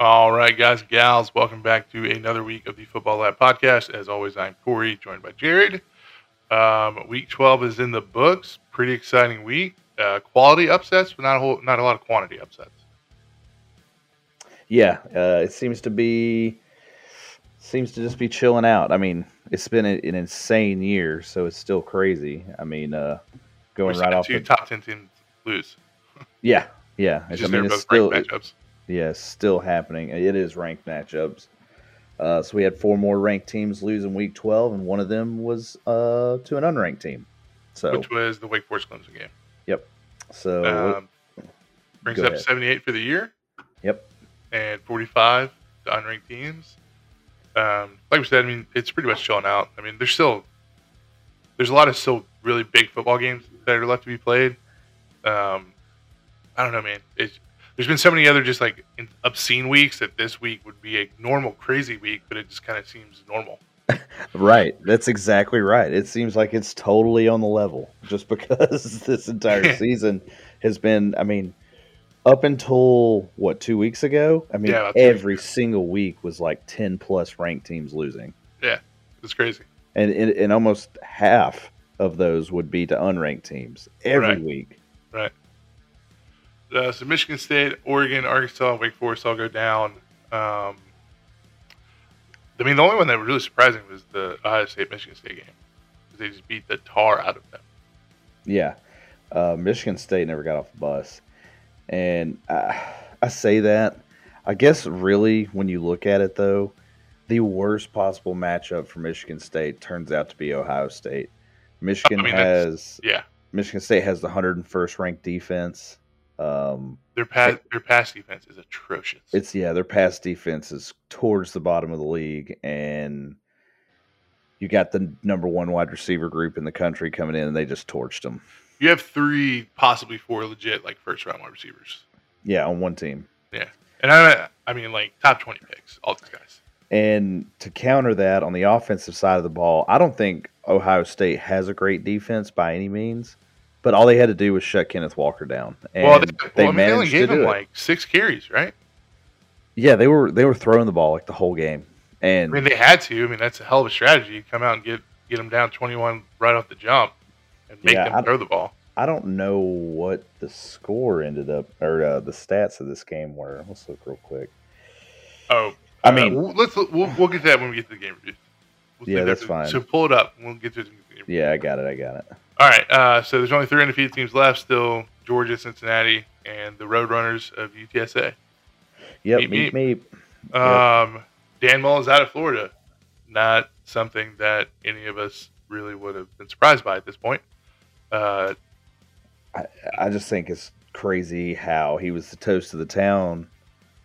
All right, guys gals, welcome back to another week of the Football Lab podcast. As always, I'm Corey, joined by Jared. Um, week 12 is in the books. Pretty exciting week. Uh, quality upsets, but not a whole, not a lot of quantity upsets. Yeah, uh, it seems to be seems to just be chilling out. I mean, it's been a, an insane year, so it's still crazy. I mean, uh, going We're right off two the top 10 teams lose. yeah, yeah. It's I just mean, they're it's both still ranked matchups. yeah, still happening. It is ranked matchups. Uh, so we had four more ranked teams lose in week twelve, and one of them was uh, to an unranked team. So which was the Wake Forest Clemson game. yep. So Um, brings up ahead. 78 for the year yep. and 45 to unranked teams. Um, like we said, I mean, it's pretty much chilling out. I mean, there's still there's a lot of still really big football games that are left to be played. Um, I don't know, man. It's, there's been so many other just like in- obscene weeks that this week would be a normal crazy week, but it just kind of seems normal. Right. That's exactly right. It seems like it's totally on the level just because this entire season has been, I mean, up until what, two weeks ago? I mean, Yeah, every single week was like 10 plus ranked teams losing. Yeah. It's crazy. And, and, and almost half of those would be to unranked teams every Right. week. Right. Uh, so Michigan State, Oregon, Arkansas, Wake Forest all go down. Um, I mean, the only one that was really surprising was the Ohio State Michigan State game. 'Cause They just beat the tar out of them. Yeah. Uh, Michigan State never got off the bus. And I, I say that. I guess really, when you look at it, though, the worst possible matchup for Michigan State turns out to be Ohio State. Michigan I mean, has Yeah, Michigan State has the 101st ranked defense. Um, their pass their pass defense is atrocious. it's yeah, their pass defense is towards the bottom of the league, and you got the number one wide receiver group in the country coming in, and they just torched them. you have three, possibly four legit like first round wide receivers. Yeah, on one team. Yeah, and I, I mean, like top twenty picks, all these guys. And to counter that on the offensive side of the ball, I don't think Ohio State has a great defense by any means. But all they had to do was shut Kenneth Walker down, and well, they, they well, I mean, they only managed to gave do him it. like six carries, right? yeah, they were they were throwing the ball like the whole game, and I mean, they had to. I mean, that's a hell of a strategy. You come out and get get them down twenty one right off the jump, and make Yeah, them I- throw the ball. I don't know what the score ended up or uh, the stats of this game were. Let's look real quick. Oh, I uh, mean, let's we'll, we'll get to that when we get to the game review. We'll Yeah, that's fine. So pull it up. and We'll get to review. yeah, I got it. I got it. All right. Uh, so there's only three undefeated teams left. Still Georgia, Cincinnati, and the Roadrunners of UTSA. Yep, Meep, meep meep. meep. Um, Dan Mullen's out of Florida. Not something that any of us really would have been surprised by at this point. Uh, I, I just think it's crazy how he was the toast of the town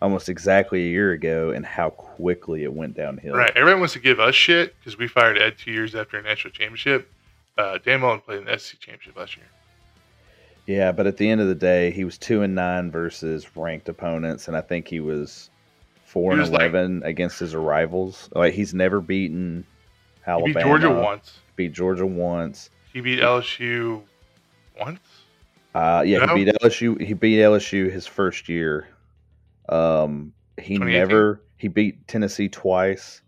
almost exactly a year ago, and how quickly it went downhill. Right. Everyone wants to give us shit because we fired Ed two years after a national championship. Uh, Dan Mullen played in the SEC championship last year. Yeah, but at the end of the day, he was two and nine versus ranked opponents, and I think he was four He and was like- eleven against his rivals. Like he's never beaten He Alabama. beat Georgia once. Beat Georgia once. He beat LSU once. Uh, yeah, No? he beat LSU. He beat LSU his first year. Um, he never he beat Tennessee twice.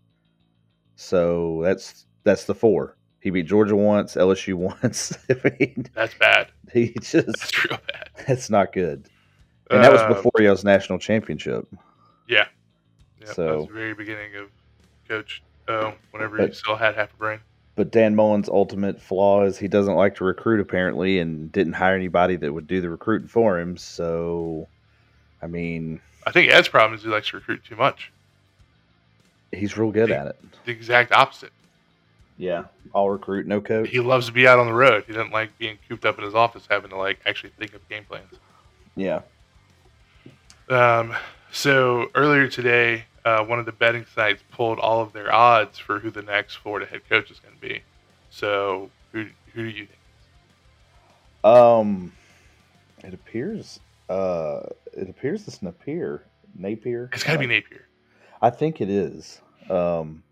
So that's that's the four. He beat Georgia once, LSU once. I mean, That's bad. he just That's real bad. that's not good. And that was Uh, before y'all's national championship. Yeah. Yeah, that So- was the very beginning of Coach O, whenever he still had half a brain. But Dan Mullen's ultimate flaw is he doesn't like to recruit apparently, and didn't hire anybody that would do the recruiting for him. So, I mean, I think Ed's problem is he likes to recruit too much. he's real good Yeah. at it. The exact opposite. Yeah, all recruit, no coach. He loves to be out on the road. He doesn't like being cooped up in his office, having to like actually think of game plans. Yeah. Um, so earlier today, uh, one of the betting sites pulled all of their odds for who the next Florida head coach is going to be. So who who do you think? Um, it appears. Uh, it appears it's Napier. Napier. It's got to be Uh, Napier. I think it is. Um,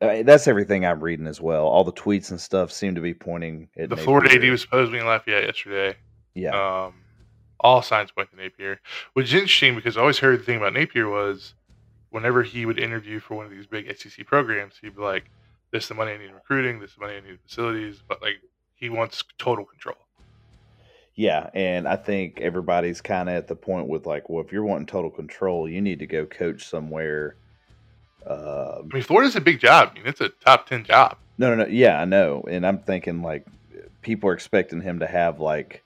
I mean, that's everything I'm reading as well. All the tweets and stuff seem to be pointing at The Napier. Florida AD was supposed to be in Lafayette yesterday. Yeah. Um, All signs point to Napier, which is interesting because I always heard the thing about Napier was whenever he would interview for one of these big SEC programs, he'd be like, "This is the money I need in recruiting. This is the money I need in facilities." But like, he wants total control. Yeah, and I think everybody's kind of at the point with like, well, if you're wanting total control, you need to go coach somewhere. Uh, I mean, Florida's a big job. I mean, it's a top ten job. no, no, no. Yeah, I know, and I'm thinking like people are expecting him to have like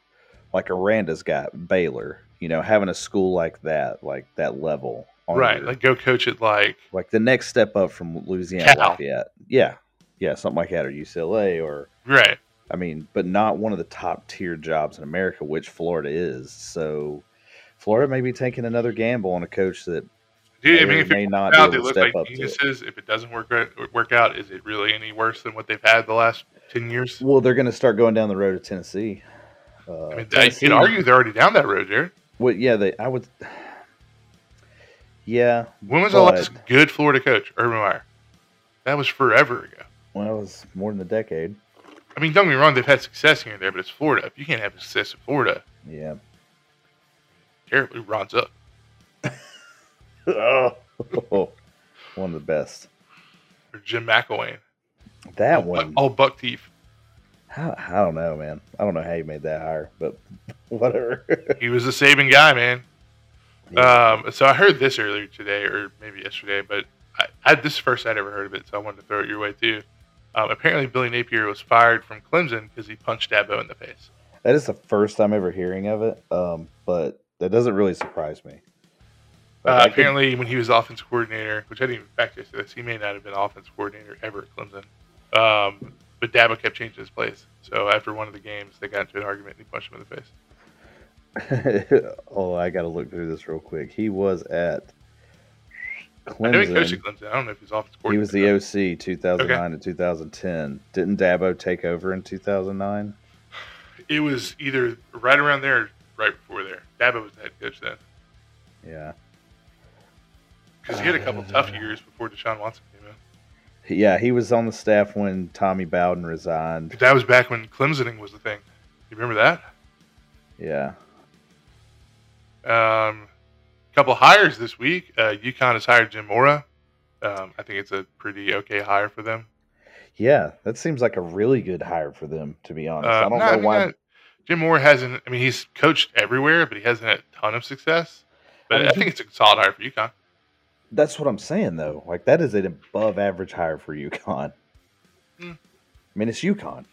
like Aranda's got Baylor. You know, having a school like that, like that level, on Right. your- Like, go coach it like like the next step up from Louisiana Cal. Lafayette. Yeah, yeah, something like that, or UCLA, or right. I mean, but not one of the top tier jobs in America, which Florida is. So Florida may be taking another gamble on a coach that Dude, I mean, if it may works not out, they look like it. geniuses. If it doesn't work out, work out, is it really any worse than what they've had the last ten years? Well, they're going to start going down the road to Tennessee. Uh, I mean, I Tennessee- could argue they're already down that road, Jared. Well, yeah, they. I would. Yeah, When was the last good Florida coach, Urban Meyer? That was forever ago. well, it was more than a decade. I mean, don't get me wrong; they've had success here and there, but it's Florida. If you can't have success in Florida, Yeah. Lou runs up. oh, one of the best. Or Jim McElwain. That all, one. all buck teeth. I, I don't know, man. I don't know how you made that hire, but whatever. He was a saving guy, man. Yeah. Um, so I heard this earlier today, or maybe yesterday, but I, I this is the first I'd ever heard of it, so I wanted to throw it your way too. Um, apparently, Billy Napier was fired from Clemson because he punched Dabo in the face. That is the first time ever hearing of it, um, but that doesn't really surprise me. Uh, could- apparently, when he was offense coordinator, which I didn't even fact check this, he may not have been offense coordinator ever at Clemson. Um, but Dabo kept changing his plays. So after one of the games, they got into an argument and he punched him in the face. oh, I got to look through this real quick. He was at I know he coached Clemson. at Clemson. I don't know if he's offensive He was the OC 2009 to 2010. Didn't Dabo take over in 2009? It was either right around there or right before there. Dabo was the head coach then. Yeah. Because he had a couple tough years before Deshaun Watson came in. Yeah, he was on the staff when Tommy Bowden resigned. That was back when Clemsoning was the thing. You remember that? Yeah. Um, couple hires this week. Uh, UConn has hired Jim Mora. Um, I think it's a pretty okay hire for them. Yeah, that seems like a really good hire for them, to be honest. I Uh, don't no, know mean, why. uh, Jim Mora hasn't. I mean, he's coached everywhere, but he hasn't had a ton of success. But I I, think it's a solid hire for UConn. That's what I'm saying, though. Like, that is an above average hire for UConn. Hmm. I mean, it's UConn.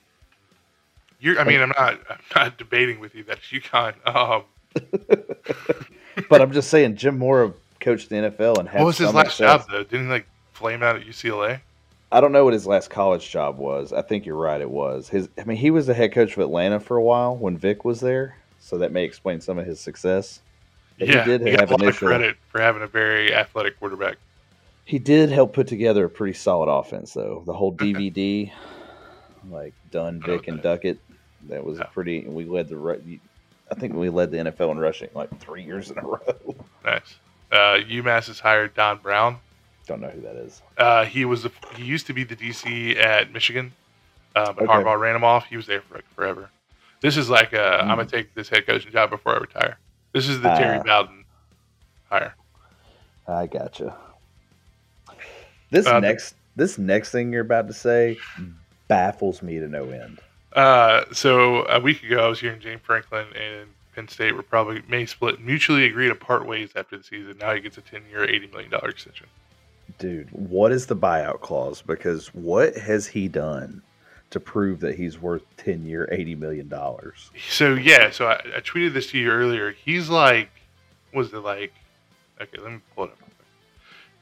You're, I mean, I'm not. I'm not debating with you that it's UConn. Um, But I'm just saying, Jim Mora coached the NFL and had what was his last job though? Didn't he like flame out at UCLA? I don't know what his last college job was. I think you're right. It was his. I mean, he was the head coach of Atlanta for a while when Vick was there, so that may explain some of his success. Yeah, he did got have a lot of credit for having a very athletic quarterback. He did help put together a pretty solid offense, though. The whole DVD, like Dunn, I know Vick, and. Duckett, that was Yeah. pretty. We led the. I think we led the NFL in rushing like three years in a row. Nice. Uh, UMass has hired Don Brown. Don't know who that is. Uh, he was the, he used to be the DC at Michigan, uh, but Okay. Harbaugh ran him off. He was there for like forever. This is like i am Mm. gonna take this head coaching job before I retire. This is the Terry Ah. Bowden hire. I gotcha. This Uh, next, this next thing you're about to say baffles me to no end. Uh, so a week ago, I was hearing James Franklin and Penn State were probably may split mutually agree to part ways after the season. Now he gets a ten year, eighty million dollar extension. Dude, what is the buyout clause? Because what has he done to prove that he's worth 10 year, $80 million? So yeah, so I, I tweeted this to you earlier. He's like, was it like? Okay, let me pull it up.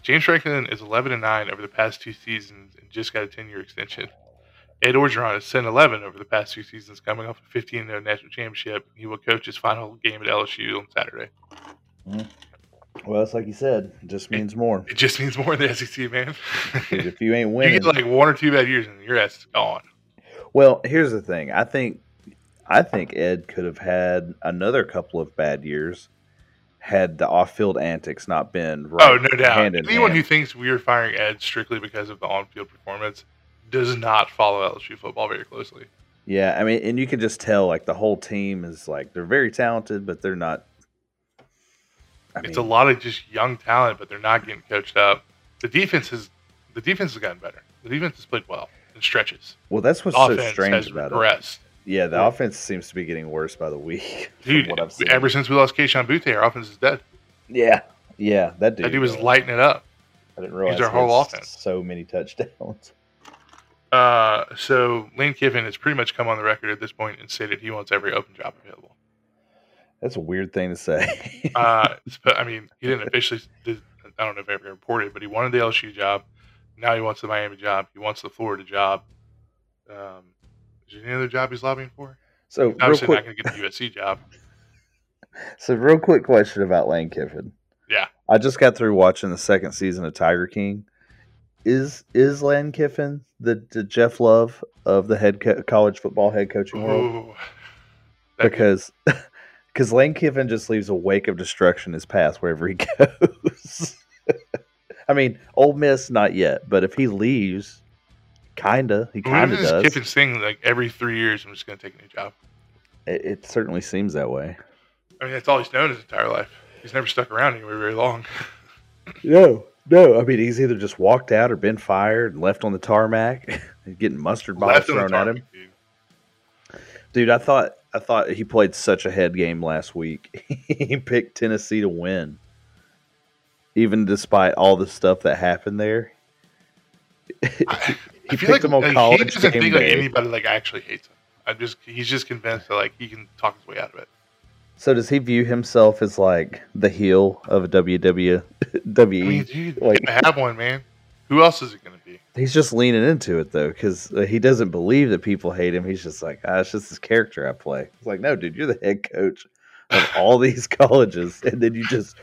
James Franklin is 11 and 9 over the past two seasons and just got a 10 year extension. Ed Orgeron is 10 11 over the past two seasons, coming off a 15 0 national championship. He will coach his final game at LSU on Saturday. Mm. Well, it's like you said, it just means more. It just means more in the SEC, man. If you ain't winning, you get like one or two bad years and your ass is gone. Well, here's the thing. I think I think Ed could have had another couple of bad years had the off field antics not been oh, right. oh, no doubt. hand Anyone who thinks we are firing Ed strictly because of the on field performance does not follow LSU football very closely. Yeah, I mean, and you can just tell like the whole team is like they're very talented, but they're not. I it's mean, a lot of just young talent, but they're not getting coached up. The defense has the defense has gotten better. The defense has played well in stretches. Well, that's what's so strange about regressed. it. Yeah, the yeah. offense seems to be getting worse by the week. Dude, ever since we lost Kayshon Boutte, our offense is dead. Yeah, yeah, that dude. That dude was lighting it up. I didn't realize our whole offense. So many touchdowns. Uh, so Lane Kiffin has pretty much come on the record at this point and stated he wants every open job available. That's a weird thing to say. uh, I mean, he didn't officially. I don't know if ever reported, but he wanted the LSU job. Now he wants the Miami job. He wants the Florida job. Um, is there any other job he's lobbying for? So he's obviously quick, not going to get the USC job. So, real quick question about Lane Kiffin. Yeah, I just got through watching the second season of Tiger King. Is is Lane Kiffin the, the Jeff Lowe of the head co- college football head coaching world? because because Lane Kiffin just leaves a wake of destruction his path wherever he goes. I mean, Ole Miss not yet, but if he leaves, kinda he kinda does. Kiffin's thing like every three years, I'm just going to take a new job. It, it, certainly seems that way. I mean, that's all he's known his entire life. He's never stuck around anywhere very long. no, no. I mean, he's either just walked out or been fired and left on the tarmac, getting mustard bottles thrown at him. Dude. dude, I thought I thought he played such a head game last week. he picked Tennessee to win even despite all the stuff that happened there. he I picked like, him on like, college. He doesn't think like anybody like actually hates him. I'm just he's just convinced that like he can talk his way out of it. So does he view himself as like the heel of a WWE? I mean, dude, like, have one, man. Who else is it going to be? He's just leaning into it though, because uh, he doesn't believe that people hate him. He's just like, ah, it's just this character I play. It's like, no, dude, you're the head coach of all these colleges, and then you just,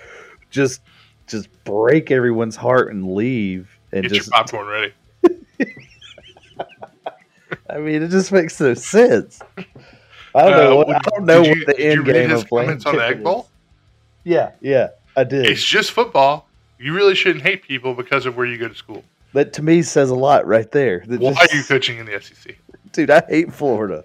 just just break everyone's heart and leave and Get just your popcorn ready. I mean, it just makes no sense. I don't know. Uh, what, I don't know you, what the end game of playing on the Egg Bowl. Yeah, yeah, I did. It's just football. You really shouldn't hate people because of where you go to school. That to me says a lot right there. That Why just, are you coaching in the SEC? Dude, I hate Florida.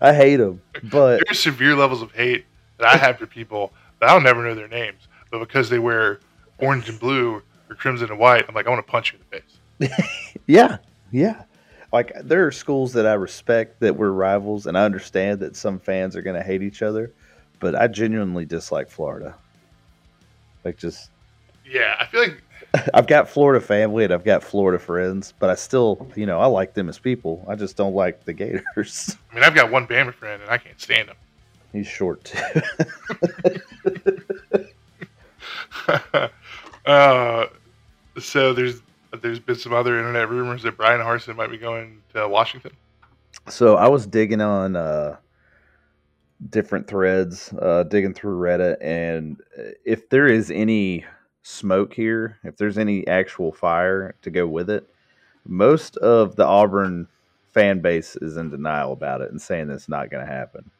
I hate them. But there's severe levels of hate that I have for people that I'll never know their names, but because they wear orange and blue or crimson and white, I'm like, I want to punch you in the face. yeah, yeah. Like there are schools that I respect that we're rivals, and I understand that some fans are going to hate each other, but I genuinely dislike Florida. Like just. Yeah, I feel like I've got Florida family and I've got Florida friends, but I still, you know, I like them as people. I just don't like the Gators. I mean, I've got one Bama friend and I can't stand him. He's short too. Uh, so there's there's been some other internet rumors that Bryan Harsin might be going to Washington. So I was digging on uh, different threads, uh, digging through Reddit, and if there is any smoke here, if there's any actual fire to go with it, most of the Auburn fan base is in denial about it and saying it's not going to happen.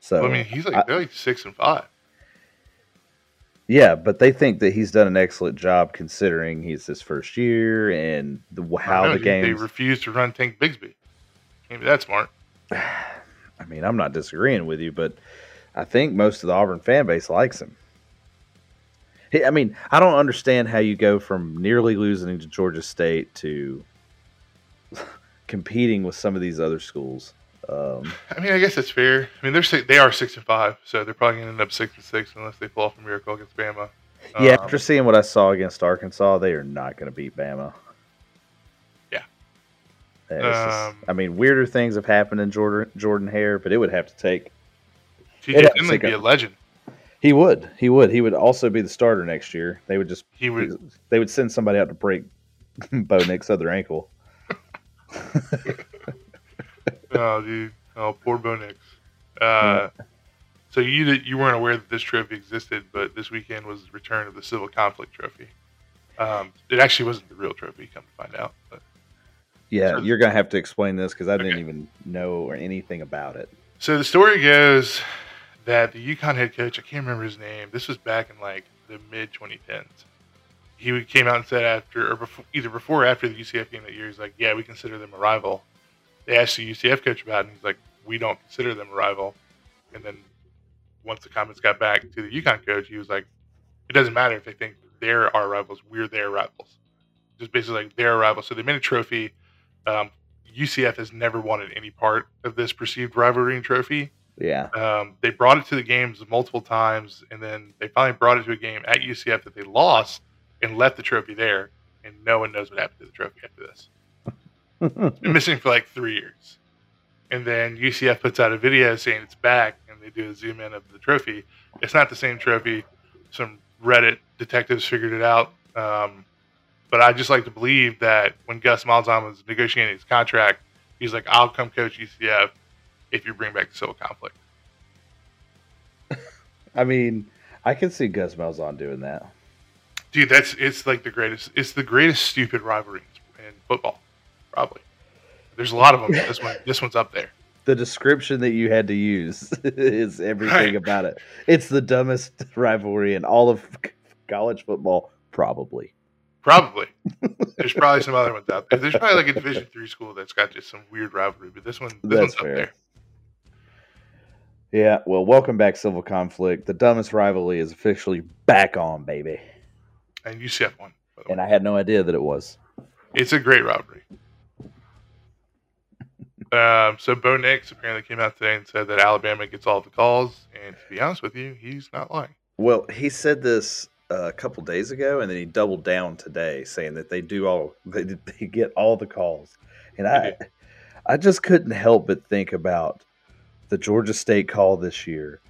So well, I mean, he's like I, they're like six and five. Yeah, but they think that he's done an excellent job considering he's his first year and the, how the game. They refuse to run Tank Bigsby. Maybe that's smart. I mean, I'm not disagreeing with you, but I think most of the Auburn fan base likes him. I mean, I don't understand how you go from nearly losing to Georgia State to competing with some of these other schools. Um, I mean, I guess that's fair. I mean, they're six, they are six and five, so they're probably going to end up six and six unless they pull off a miracle against Bama. Yeah, um, after seeing what I saw against Arkansas, they are not going to beat Bama. Yeah. Um, just, I mean, weirder things have happened in Jordan Jordan Hare, but it would have to take. TJ Finley be a, a legend. He would. He would. He would also be the starter next year. They would just. He would. They would send somebody out to break Bo Nix's other ankle. oh, dude. Oh, poor Bo Nix. Uh, yeah. So you you weren't aware that this trophy existed, but this weekend was the return of the Civil Conflict Trophy. Um, it actually wasn't the real trophy, come to find out. But yeah, you're gonna have to explain this because I didn't even know or anything about it. So the story goes that the UConn head coach, I can't remember his name. This was back in like the mid 2010s. He came out and said after, or before, either before or after the UCF game that year, he's like, "Yeah, we consider them a rival." They asked the UCF coach about it, and he's like, "We don't consider them a rival." And then once the comments got back to the UConn coach, he was like, "It doesn't matter if they think they're our rivals; we're their rivals." Just basically like they're a. So they made a trophy. Um, UCF has never wanted any part of this perceived rivalry and trophy. Yeah. Um, they brought it to the games multiple times, and then they finally brought it to a game at UCF that they lost and left the trophy there, and no one knows what happened to the trophy after this. Been missing for like three years. And then UCF puts out a video saying it's back, and they do a zoom in of the trophy. It's not the same trophy. Some Reddit detectives figured it out. Um, but I just like to believe that when Gus Malzahn was negotiating his contract, he's like, I'll come coach UCF if you bring back the civil conflict. I mean, I can see Gus Malzahn doing that. Dude, that's it's like the greatest. It's the greatest stupid rivalry in football, probably. There's a lot of them. This one, this one's up there. The description that you had to use is everything Right. about it. It's the dumbest rivalry in all of college football, probably. Probably. There's probably some other ones out there. There's probably like a Division three school that's got just some weird rivalry, but this one, this That's one's fair. up there. Yeah, well, welcome back, Civil Conflict. The dumbest rivalry is officially back on, baby. And UCF won. And I had no idea that it was. It's a great rivalry. Um, so Bo Nix apparently came out today and said that Alabama gets all the calls, and to be honest with you, he's not lying. Well, he said this uh, a couple days ago, and then he doubled down today, saying that they do all they, they get all the calls, and I I just couldn't help but think about the Georgia State call this year,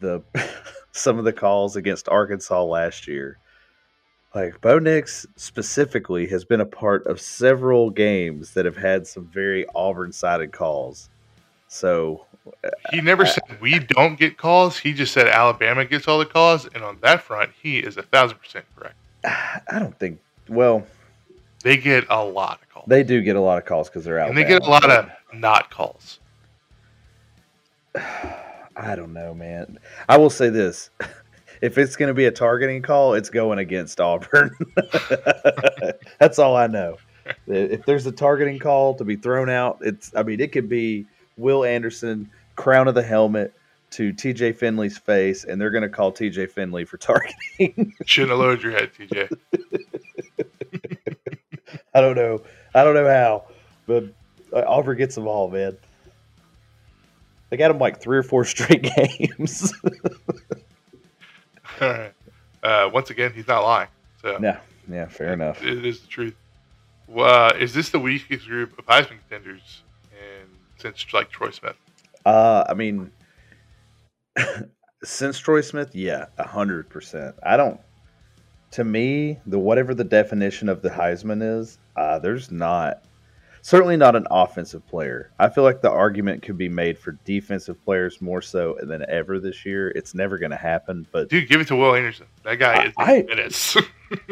the some of the calls against Arkansas last year. Like Bo Nix specifically has been a part of several games that have had some very Auburn sided calls. So He never uh, said we don't get calls. He just said Alabama gets all the calls, and on that front, he is a thousand percent correct. I don't think. Well, They get a lot of calls, they do get a lot of calls because they're out. and they get a lot of not calls. I don't know, man. I will say this: if it's going to be a targeting call, it's going against Auburn. That's all I know. If there's a targeting call to be thrown out, it's. I mean, it could be Will Anderson, crown of the helmet to T.J. Finley's face, and they're going to call T.J. Finley for targeting. Shouldn't have lowered your head, TJ. I don't know. I don't know how, but uh, Auburn gets them all, man. They got them like three or four straight games. uh, once again, he's not lying. So yeah, yeah, fair enough. it is the truth. Well, uh, is this the weakest group of Heisman contenders in since like Troy Smith? Uh, I mean, since Troy Smith, yeah, a hundred percent. I don't. To me, the whatever the definition of the Heisman is, uh, there's not certainly not an offensive player. I feel like the argument could be made for defensive players more so than ever this year. It's never going to happen, but Dude, give it to Will Anderson. That guy is I- it is.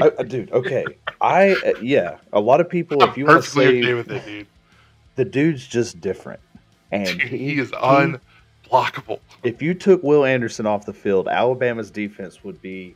uh, dude, okay, I uh, yeah, a lot of people. I'm If you want to say okay with it, dude. the dude's just different, and Dude, he is unblockable. if you took Will Anderson off the field, Alabama's defense would be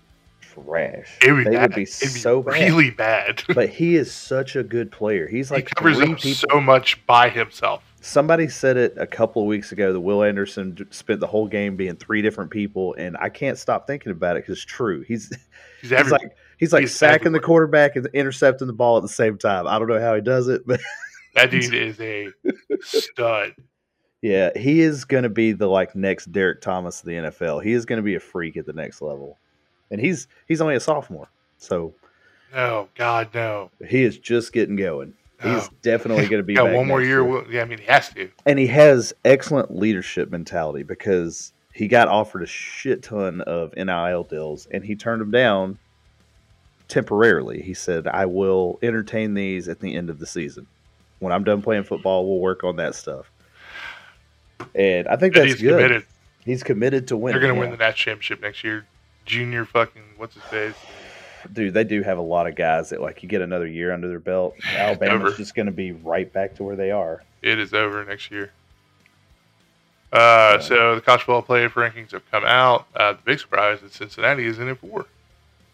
trash. It would be they bad. would be It'd be so bad. really bad. But he is such a good player. He's like he covers up people. so much by himself. Somebody said it a couple of weeks ago that Will Anderson spent the whole game being three different people, and I can't stop thinking about it because it's true. He's He's he's everywhere. like he's like He's sacking the quarterback and intercepting the ball at the same time. I don't know how he does it, but that dude is a stud. yeah, he is going to be the like next Derrick Thomas of the NFL. He is going to be a freak at the next level, and he's he's only a sophomore, so No, God, no. he is just getting going. He's oh. definitely going to be back one more year. Will- Yeah, I mean, he has to. and he has excellent leadership mentality because he got offered a shit ton of NIL deals and he turned them down temporarily. He said, "I will entertain these at the end of the season. When I'm done playing football, we'll work on that stuff." And I think And that's he's good. committed. He's committed to win. They're going to yeah. win the Nats championship next year. Junior fucking what's his face? Dude, they do have a lot of guys that like you get another year under their belt. Alabama's just going to be right back to where they are. It is over next year. Uh, so the college football playoff rankings have come out. Uh, the big surprise is Cincinnati is in at four.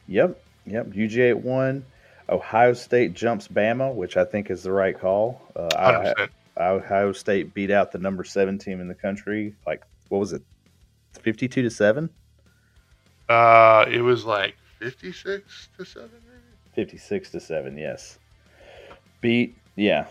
Yep, yep. UGA at one. Ohio State jumps Bama, which I think is the right call. Uh, percent. Ohio State beat out the number seven team in the country. Like, what was it, fifty-two to seven? Uh, it was like fifty-six to seven, maybe. Fifty-six to seven. Yes. Beat. Yeah.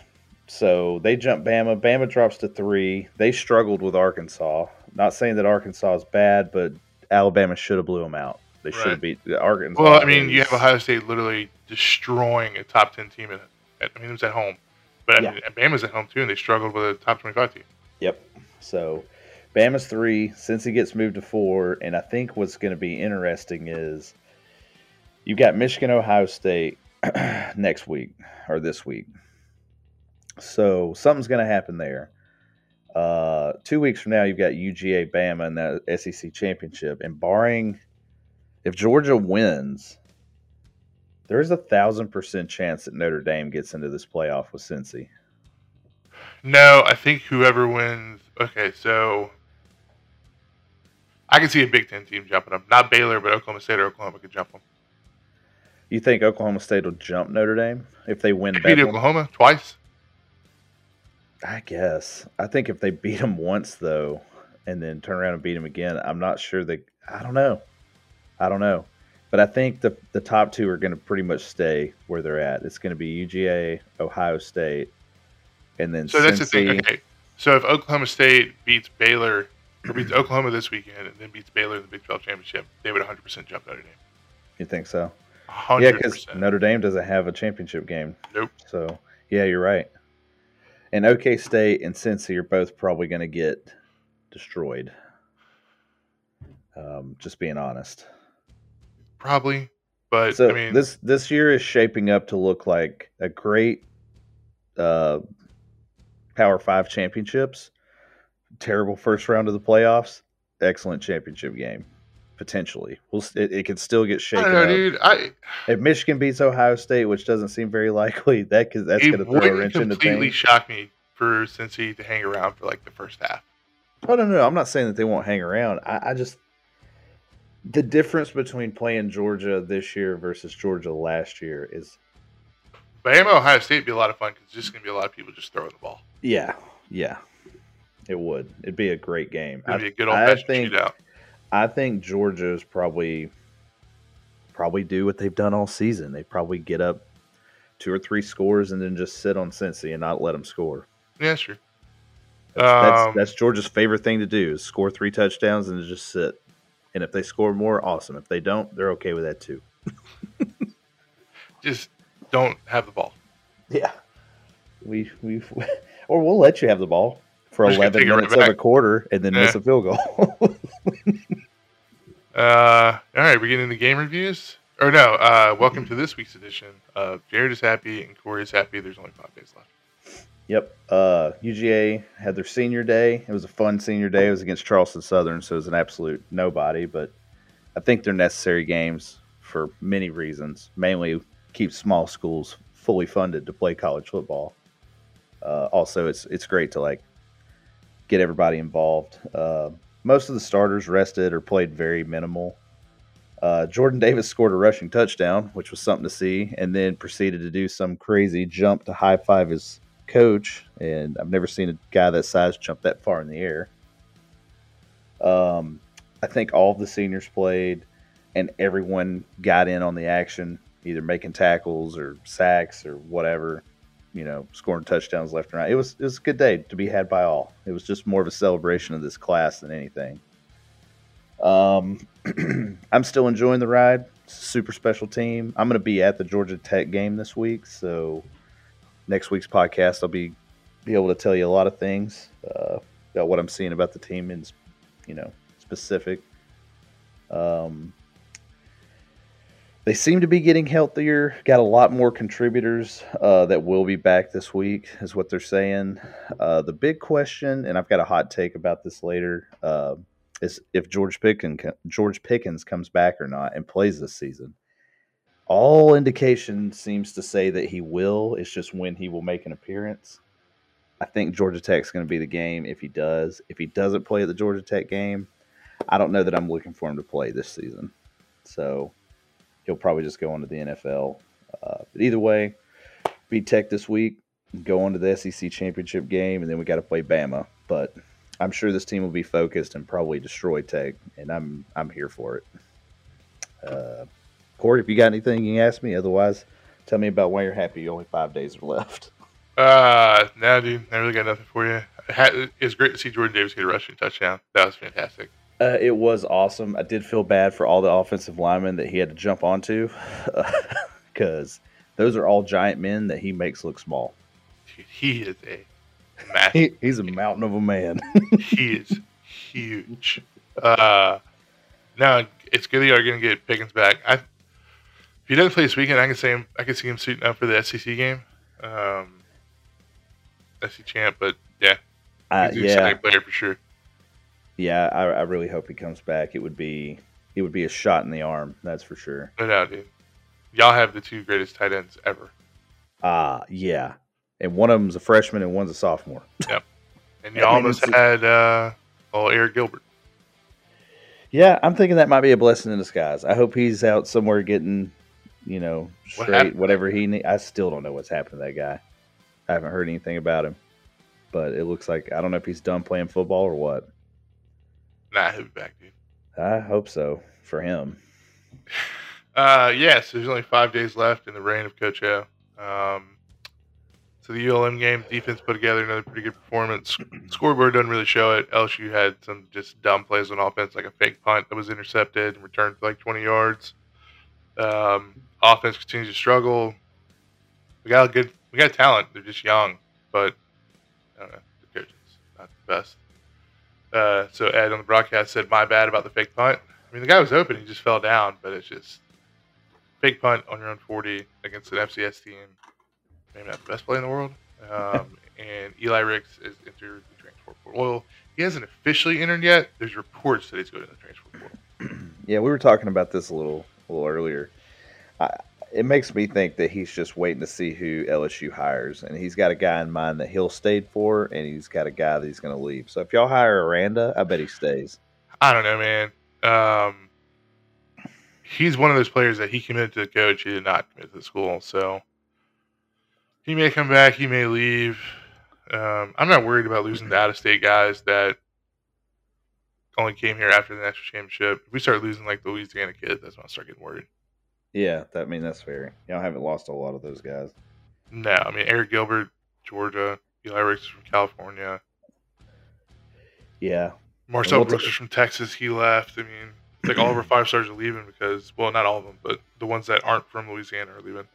So they jump Bama. Bama drops to three. They struggled with Arkansas. Not saying that Arkansas is bad, but Alabama should have blew them out. They should have beat Arkansas. Well, I mean, you have Ohio State literally destroying a top ten team. At, I mean, it was at home, but yeah. I mean, Bama's at home too, and they struggled with a top twenty-five team. Yep. So, Bama's three. Cincy gets moved to four, and I think what's going to be interesting is you've got Michigan, Ohio State next week or this week. So something's going to happen there. Uh, two weeks from now, you've got UGA Bama in the SEC championship, and barring if Georgia wins, there's a thousand percent chance that Notre Dame gets into this playoff with Cincy. No, I think whoever wins. Okay, so I can see a Big Ten team jumping them. Not Baylor, but Oklahoma State or Oklahoma could jump them. You think Oklahoma State will jump Notre Dame if they win? They beat Oklahoma twice. I guess. I think if they beat them once though, and then turn around and beat them again, I'm not sure they. I don't know. I don't know. But I think the the top two are going to pretty much stay where they're at. It's going to be UGA, Ohio State, and then. So Cincy. that's the thing. Okay, so if Oklahoma State beats Baylor or beats Oklahoma this weekend and then beats Baylor in the Big 12 championship, they would 100 percent jump Notre Dame. You think so? 100%. Yeah, because Notre Dame doesn't have a championship game. Nope. So yeah, you're right. And OK State and Cincy are both probably going to get destroyed. Um, just being honest probably. But so I mean, this this year is shaping up to look like a great uh, Power Five championships. Terrible first round of the playoffs. Excellent championship game, potentially. We'll, it, it could still get shaken I know, up. dude. I, if Michigan beats Ohio State, which doesn't seem very likely, that cause that's going to throw a wrench into things. completely shock me for Cincy to hang around for like the first half. Oh no, no, I'm not saying that they won't hang around. I, I just the difference between playing Georgia this year versus Georgia last year is. Bama Ohio State would be a lot of fun because it's just going to be a lot of people just throwing the ball. Yeah, yeah, it would. It'd be a great game. It'd be a good old fashioned shootout. I think Georgia is probably probably do what they've done all season. They probably get up two or three scores and then just sit on Cincy and not let them score. Yeah, sure. That's, um, that's, that's Georgia's favorite thing to do is score three touchdowns and just sit. And if they score more, awesome. If they don't, they're okay with that too. Just don't have the ball. Yeah. We we or we'll let you have the ball for 11 minutes right of a quarter and then yeah. miss a field goal. uh, all right, we're getting the game reviews. Or no, uh, welcome to this week's edition. Uh, Jared is happy and Corey is happy. There's only five days left. Yep. Uh, UGA had their senior day. It was a fun senior day. It was against Charleston Southern, so it was an absolute nobody. But I think they're necessary games for many reasons. Mainly, keep small schools fully funded to play college football. Uh, also, it's it's great to like get everybody involved. Uh, most of the starters rested or played very minimal. Uh, Jordan Davis scored a rushing touchdown, which was something to see, and then proceeded to do some crazy jump to high five his coach, and I've never seen a guy that size jump that far in the air. Um, I think all of the seniors played, and everyone got in on the action, either making tackles or sacks or whatever. You know, scoring touchdowns left and right. It was it was a good day to be had by all. It was just more of a celebration of this class than anything. Um, I'm still enjoying the ride. super special team. I'm going to be at the Georgia Tech game this week, so next week's podcast, I'll be be able to tell you a lot of things uh, about what I'm seeing about the team in, you know, specific. Um, they seem to be getting healthier. Got a lot more contributors uh, that will be back this week, is what they're saying. Uh, the big question, and I've got a hot take about this later, uh, is if George Pickens George Pickens comes back or not and plays this season all indication seems to say that he will. It's just when he will make an appearance. I think Georgia Tech's going to be the game if he does. If he doesn't play at the Georgia Tech game, I don't know that I'm looking for him to play this season. So he'll probably just go into the NFL. Uh, but either way, beat Tech this week. go on to the SEC championship game, and then we got to play Bama. But I'm sure this team will be focused and probably destroy Tech, and I'm I'm here for it. Uh, if you got anything you can ask me, otherwise, tell me about why you're happy. Only five days are left. Uh, no, dude, I really got nothing for you. It's great to see Jordan Davis get a rushing touchdown. That was fantastic. Uh, it was awesome. I did feel bad for all the offensive linemen that he had to jump onto, because those are all giant men that he makes look small. Dude, he is a he, he's a mountain of a man. he is huge. Uh, now it's good that you're going to get Pickens back. I, if he doesn't play this weekend, I can see him. I can see him suiting up for the SEC game, um, SEC champ. But yeah, uh, yeah, player for sure. Yeah, I, I really hope he comes back. It would be it would be a shot in the arm. That's for sure. No doubt, dude. Y'all have the two greatest tight ends ever. Ah, uh, yeah and one of them's a freshman and one's a sophomore. Yep. And you almost had uh, oh Arik Gilbert. Yeah, I'm thinking that might be a blessing in disguise. I hope he's out somewhere getting, you know, straight what whatever he need. I still don't know what's happened to that guy. I haven't heard anything about him, but it looks like I don't know if he's done playing football or what. Nah, he'll be back, dude. I hope so for him. Uh, yes, there's only five days left in the reign of Coach O. Um, so the ULM game, defense put together another pretty good performance. Scoreboard doesn't really show it. LSU had some just dumb plays on offense, like a fake punt that was intercepted and returned for like 20 yards. Um, offense continues to struggle. We got a good, we got talent. They're just young, but I don't know. The coach is not the best. Uh, so Ed on the broadcast said, "My bad about the fake punt." I mean, the guy was open; he just fell down. But it's just fake punt on your own 40 against an FCS team maybe not the best play in the world. Um, and Eli Ricks is entered the transfer portal. Well, he hasn't officially entered yet. There's reports that he's going to the transfer portal. yeah, we were talking about this a little a little earlier. I, it makes me think that he's just waiting to see who LSU hires, and he's got a guy in mind that he'll stay for, and he's got a guy that he's going to leave. So if y'all hire Aranda, I bet he stays. I don't know, man. Um, he's one of those players that he committed to the coach. He did not commit to the school, so he may come back. He may leave. Um, I'm not worried about losing the out of state guys that only came here after the national championship. If we start losing like the Louisiana kids, that's when I start getting worried. Yeah, that I mean that's fair. Y'all haven't lost a lot of those guys. No, I mean Arik Gilbert, Georgia, Eli Ricks from California. Yeah. Marcel Brooks is from Texas. He left. I mean, like all of our five stars are leaving because, well, not all of them, but the ones that aren't from Louisiana are leaving.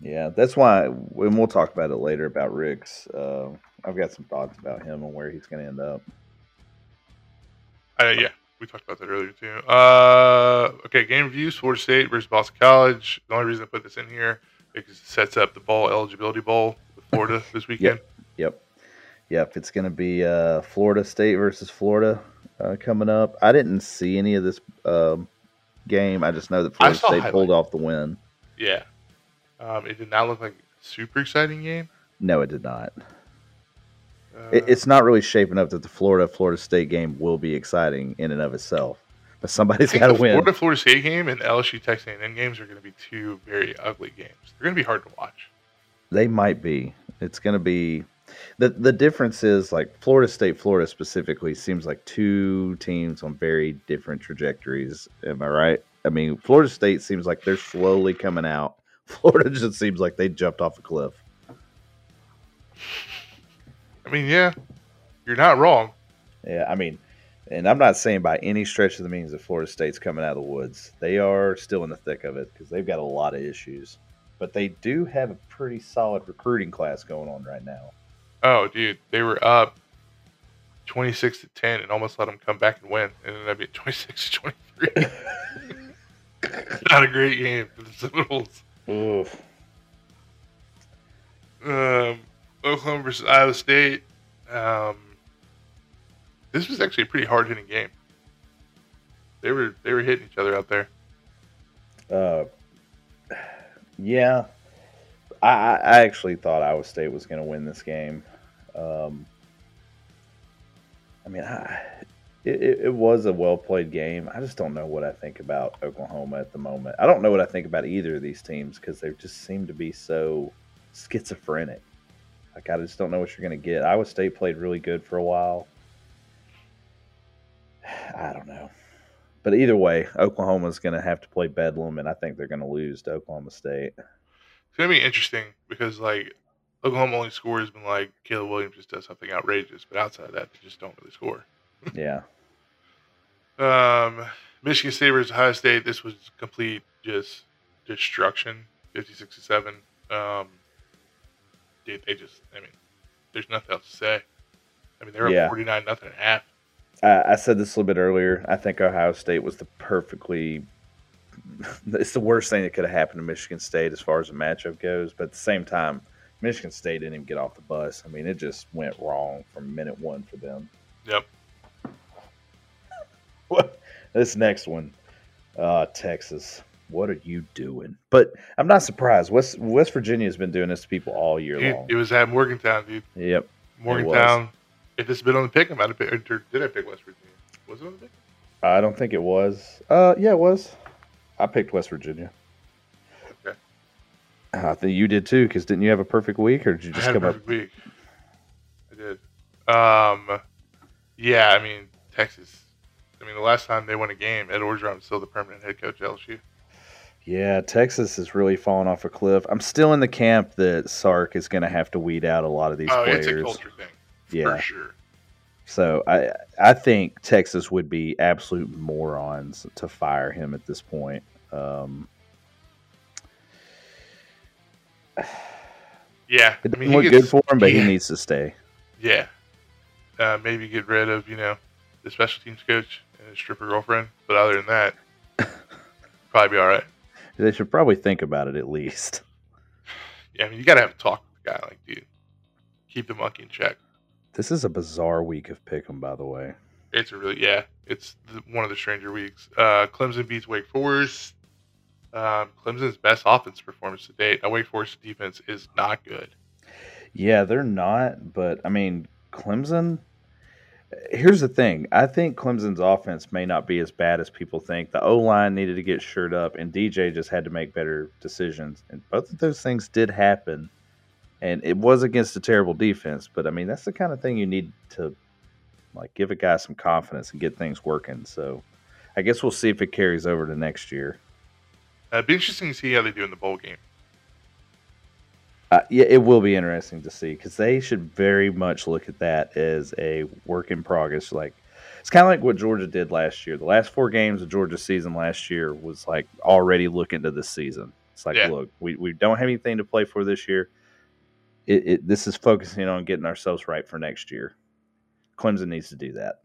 Yeah, that's why, and we'll talk about it later about Ricks. Uh, I've got some thoughts about him and where he's going to end up. Uh, yeah, we talked about that earlier too. Uh, okay, game reviews: Florida State versus Boston College. The only reason I put this in here is it sets up the ball eligibility bowl with Florida this weekend. Yep, yep, yep. It's going to be uh, Florida State versus Florida uh, coming up. I didn't see any of this um, game. I just know that Florida State highlight. pulled off the win. Yeah, um, it did not look like a super exciting game. No, it did not. It, it's not really shaping up that the Florida Florida State game will be exciting in and of itself. But somebody's got to win. Florida Florida State game and LSU Texas A&M games are going to be two very ugly games. They're going to be hard to watch. They might be. It's going to be the the difference is like Florida State, Florida specifically seems like two teams on very different trajectories. Am I right? I mean, Florida State seems like they're slowly coming out Florida just seems like they jumped off a cliff. I mean, yeah, you're not wrong. Yeah, I mean, and I'm not saying by any stretch of the means that Florida State's coming out of the woods. They are still in the thick of it because they've got a lot of issues. But they do have a pretty solid recruiting class going on right now. Oh, dude, they were up 26 to 10 and almost let them come back and win. And ended up being 26 to 23. Not a great game for the Seminoles. Oof. Um, Oklahoma versus Iowa State. Um, this was actually a pretty hard hitting game. They were they were hitting each other out there. Uh, yeah, I, I actually thought Iowa State was going to win this game. Um, I mean, I, it, it was a well played game. I just don't know what I think about Oklahoma at the moment. I don't know what I think about either of these teams because they just seem to be so schizophrenic. Like I just don't know what you're going to get. Iowa State played really good for a while. I don't know. But either way, Oklahoma's going to have to play Bedlam, and I think they're going to lose to Oklahoma State. It's gonna be interesting because like Oklahoma only scores when like Caleb Williams just does something outrageous, but outside of that, they just don't really score. Yeah. Um, Michigan State versus Ohio State. This was complete just destruction, fifty-six to seven. Um, dude, they just. I mean, there's nothing else to say. I mean, they're Yeah. up forty-nine nothing at half. I, I said this a little bit earlier. I think Ohio State was the perfectly. It's the worst thing that could have happened to Michigan State as far as the matchup goes. But at the same time, Michigan State didn't even get off the bus. I mean, it just went wrong from minute one for them. Yep. What? This next one, uh, Texas. What are you doing? But I'm not surprised. West West Virginia has been doing this to people all year Dude, long. it was at Morgantown, dude. Yep. Morgantown. If this had been on the pick, I might have picked. Or did I pick West Virginia? Was it on the pick? I don't think it was. Uh, yeah, it was. I picked West Virginia. Okay. I think you did too, because didn't you have a perfect week, or did you I just had a come up? perfect week. I did. Um, yeah, I mean Texas. I mean the last time they won a game, Ed Orgeron was still the permanent head coach at LSU. Yeah, Texas is really falling off a cliff. I'm still in the camp that Sark is going to have to weed out a lot of these oh, players. it's a culture thing yeah, for sure. so I I think Texas would be absolute morons to fire him at this point. Um, Yeah, it I doesn't mean look gets- good for him, but yeah. he needs to stay. Yeah, uh, maybe get rid of you know the special teams coach and his stripper girlfriend, but other than that, probably be all right. They should probably think about it at least. Yeah, I mean you got to have a talk with the guy, like dude, keep the monkey in check. This is a bizarre week of Pick'em, by the way. It's a really yeah. It's the, one of the stranger weeks. Uh, Clemson beats Wake Forest. Um, Clemson's best offense performance to date. Now Wake Forest defense is not good. Yeah, they're not, but I mean, Clemson. Here's the thing. I think Clemson's offense may not be as bad as people think. The O line needed to get shored up, and DJ just had to make better decisions. And both of those things did happen. And it was against a terrible defense, but I mean, that's the kind of thing you need to like give a guy some confidence and get things working. So I guess we'll see if it carries over to next year. Uh, it'd be interesting to see how they do in the bowl game. Uh, yeah, it will be interesting to see because they should very much look at that as a work in progress. Like it's kind of like what Georgia did last year. The last four games of Georgia's season last year was like already looking to this season. It's like, Yeah. look, we, we don't have anything to play for this year. It, it this is focusing on getting ourselves right for next year. Clemson needs to do that.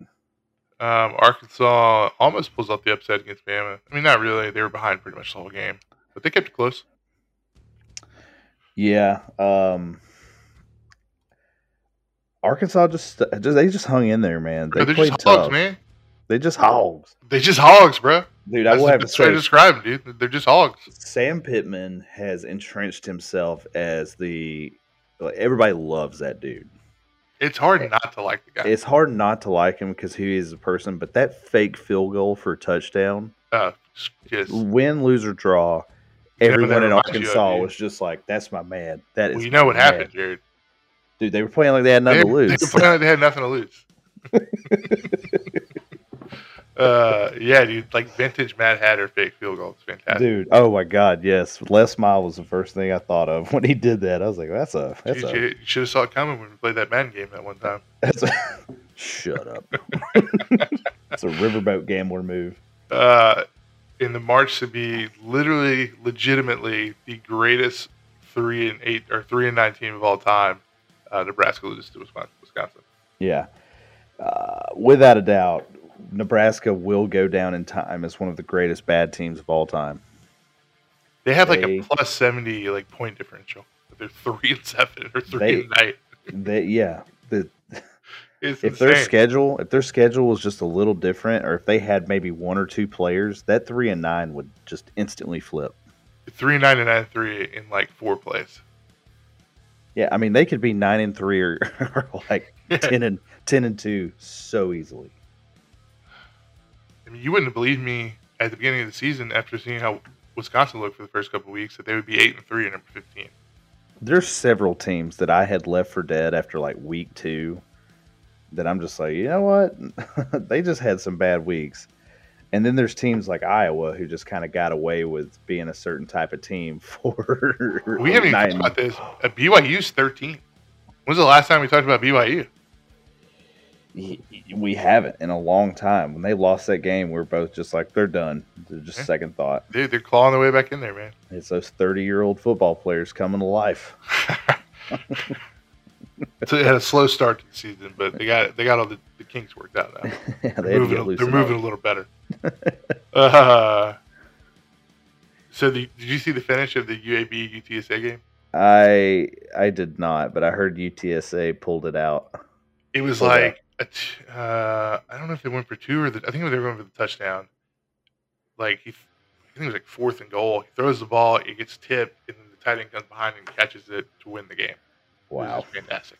Um, Arkansas almost pulls off the upset against Bama. I mean, not really. They were behind pretty much the whole game, but they kept it close. Yeah. Um, Arkansas just, just they just hung in there, man. They Bro, they're played just tough. man. They just hogs. They just hogs, bro. Dude, I That's will have to best to say, describe them, dude. They're just hogs. Sam Pittman has entrenched himself as the. Like, everybody loves that dude. It's hard not to like the guy. It's hard not to like him because he is a person, but that fake field goal for a touchdown, Uh, just, win, lose, or draw, Yeah, but everyone in reminds you of Arkansas was just like, "That's my man." That is. well, you know what man." happened, Jared. dude? They were playing like they had nothing they, to lose. They, played like they had nothing to lose. uh, yeah, dude. Like vintage Mad Hatter fake field goal. It's fantastic. Dude, oh my God, yes. Les Miles was the first thing I thought of when he did that. I was like, that's a that's Jeez, a you, you should have saw it coming when we played that Madden game that one time. that's a shut up. That's a riverboat gambler move. Uh, in the March to be literally, legitimately the greatest three and eight or three and nine team of all time. Uh, Nebraska loses to Wisconsin. Yeah. Uh, without a doubt, Nebraska will go down in time as one of the greatest bad teams of all time. They have like They- a plus seventy like point differential. They're three and seven or three They- and nine. They, yeah, the, If their schedule if their schedule was just a little different, or if they had maybe one or two players, that three and nine would just instantly flip. three nine and nine three in like four plays. Yeah, I mean they could be nine and three or, or like ten and ten and two so easily. I mean, you wouldn't believe me at the beginning of the season after seeing how Wisconsin looked for the first couple of weeks that they would be eight and three and number fifteen. there's several teams that I had left for dead after like week two that I'm just like, you know what? they just had some bad weeks. And then there's teams like Iowa who just kind of got away with being a certain type of team for. We haven't even talked about this. Uh, BYU's 13. When's the last time we talked about BYU? We haven't in a long time. When they lost that game, we are both just like, they're done. They're just yeah. second thought. Dude, they're clawing their way back in there, man. It's those 30 year old football players coming to life. so it had a slow start to the season, but they got they got all the, the kinks worked out now. yeah, they are moving, they're moving a little better. uh, so the, did you see the finish of the UAB UTSA game? I I did not, but I heard UTSA pulled it out. It was pulled like uh, I don't know if they went for two or the, I think they were going for the touchdown. Like he, I think it was like fourth and goal. He throws the ball, it gets tipped, and then the tight end comes behind and catches it to win the game. Wow, fantastic.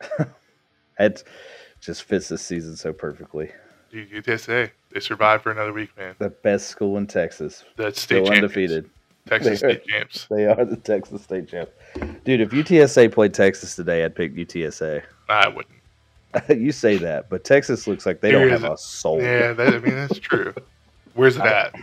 it just fits this season so perfectly. Dude, UTSA, they survived for another week, man. The best school in Texas. That's still undefeated. Texas State champs. They are the Texas State champs. Dude, if UTSA played Texas today, I'd pick UTSA. I wouldn't. you say that, but Texas looks like they Here don't have it. a soul. Yeah, that, I mean that's true. Where's it at?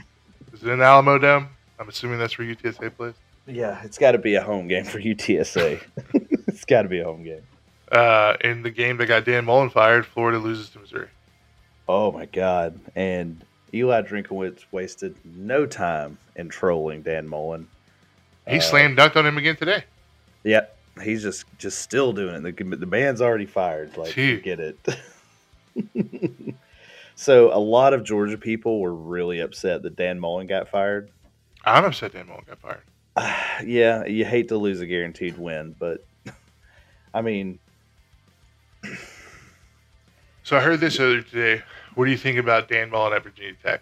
Is it in Alamo Dome? I'm assuming that's where UTSA plays. Yeah, it's got to be a home game for UTSA. it's got to be a home game. Uh, in the game that got Dan Mullen fired, Florida loses to Missouri. Oh my God! And Eli Drinkwitz wasted no time in trolling Dan Mullen. He uh, slam dunked on him again today. Yep, he's just just still doing it. The, the man's already fired. Like, get it. so a lot of Georgia people were really upset that Dan Mullen got fired. I'm upset Dan Mullen got fired. Uh, yeah, you hate to lose a guaranteed win, but I mean. So I heard this other today. What do you think about Dan Mullen at Virginia Tech?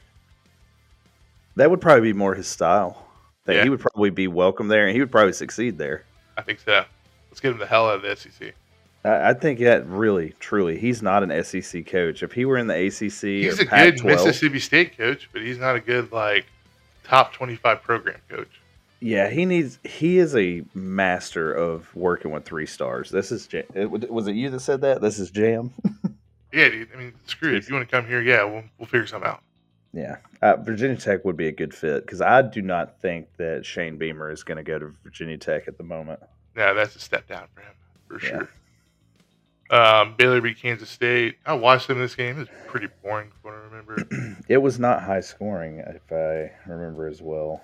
That would probably be more his style. That yeah. he would probably be welcome there, and he would probably succeed there. I think so. Let's get him the hell out of the SEC. I, I think that really, truly, he's not an SEC coach. If he were in the ACC, he's a Pac-12, good Mississippi State coach, but he's not a good like top twenty-five program coach. Yeah, he needs. He is a master of working with three stars. This is. Was it you that said that? This is jam. yeah, dude. I mean, screw it. If you want to come here, yeah, we'll we'll figure something out. Yeah, uh, Virginia Tech would be a good fit because I do not think that Shane Beamer is going to go to Virginia Tech at the moment. Yeah, that's a step down for him for yeah. sure. Um, Baylor beat Kansas State. I watched them in this game. It was pretty boring, from what I remember. it was not high scoring, if I remember as well.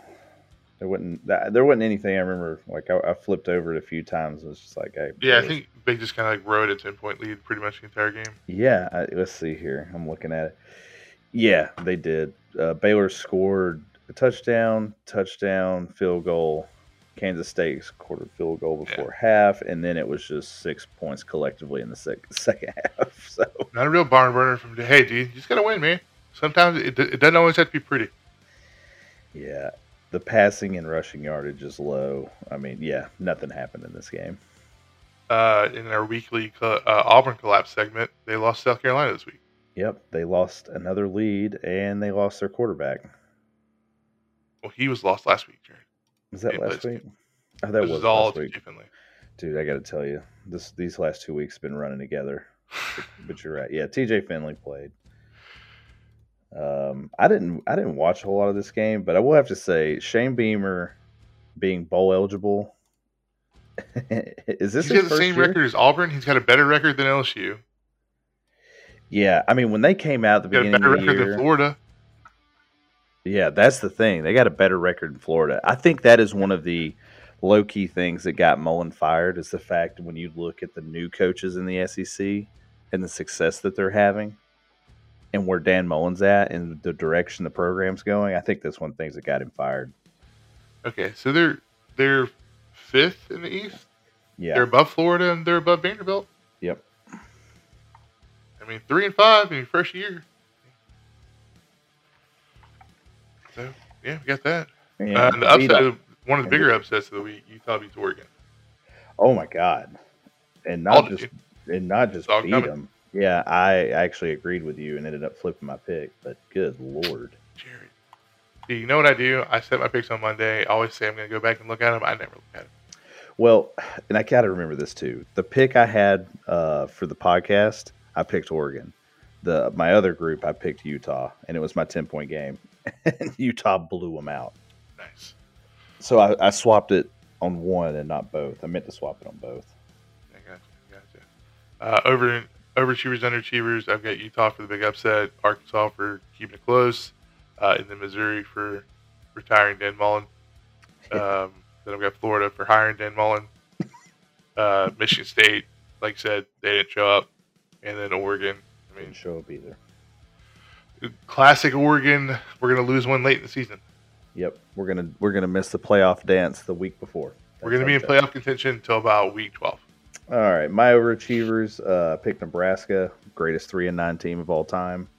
There wasn't there wasn't anything I remember. Like I, I flipped over it a few times. It was just like, hey, yeah, I think they just kind of like rode a ten point lead pretty much the entire game. Yeah, I, let's see here. I'm looking at it. Yeah, they did. Uh, Baylor scored a touchdown, touchdown, field goal, Kansas State scored a field goal before yeah. half, and then it was just six points collectively in the sec- second half. So not a real barn burner from hey, dude, you just gotta win, man. Sometimes it, it doesn't always have to be pretty. Yeah, the passing and rushing yardage is low. I mean, yeah, nothing happened in this game. Uh, in our weekly uh, Auburn collapse segment, they lost South Carolina this week. Yep, they lost another lead and they lost their quarterback. Well, he was lost last week, Jared. Was that last week? Oh, that was all last week. Finley. Dude, I got to tell you, this these last two weeks been running together. but, but you're right. Yeah, TJ Finley played. Um, I didn't I didn't watch a whole lot of this game, but I will have to say Shane Beamer being bowl eligible. is this? He's got the same year? record as Auburn. He's got a better record than LSU. Yeah, I mean when they came out at the beginning of the year, than Florida. Yeah, that's the thing. They got a better record in Florida. I think that is one of the low key things that got Mullen fired is the fact when you look at the new coaches in the SEC and the success that they're having and where Dan Mullen's at and the direction the program's going, I think that's one of the things that got him fired. Okay, so they're they're fifth in the East. Yeah, they're above Florida and they're above Vanderbilt. Yep. I mean, three and five in your first year. So yeah, we got that. Yeah, uh, the upset, one of the bigger upsets of the week, Utah beats Oregon. Oh my god, and not just and not just beat coming. them. Yeah, I actually agreed with you and ended up flipping my pick. But good lord, Jared, you know what I do? I set my picks on Monday. I always say I'm going to go back and look at them. I never look at them. Well, and I got to remember this too. The pick I had uh, for the podcast, I picked Oregon. The my other group, I picked Utah, and it was my ten point game, and Utah blew them out. Nice. So I, I swapped it on one and not both. I meant to swap it on both. I gotcha. Gotcha. Uh, over overachievers, underachievers. I've got Utah for the big upset, Arkansas for keeping it close, uh, and then Missouri for retiring Dan Mullen. Um, then I've got Florida for hiring Dan Mullen. Uh, Michigan State, like I said, they didn't show up, and then Oregon. I mean, Didn't show up either. classic Oregon. We're gonna lose one late in the season. Yep, we're gonna we're gonna miss the playoff dance the week before. We're gonna be in playoff contention until about week twelve. All right, my overachievers uh, Nebraska, greatest three and nine team of all time.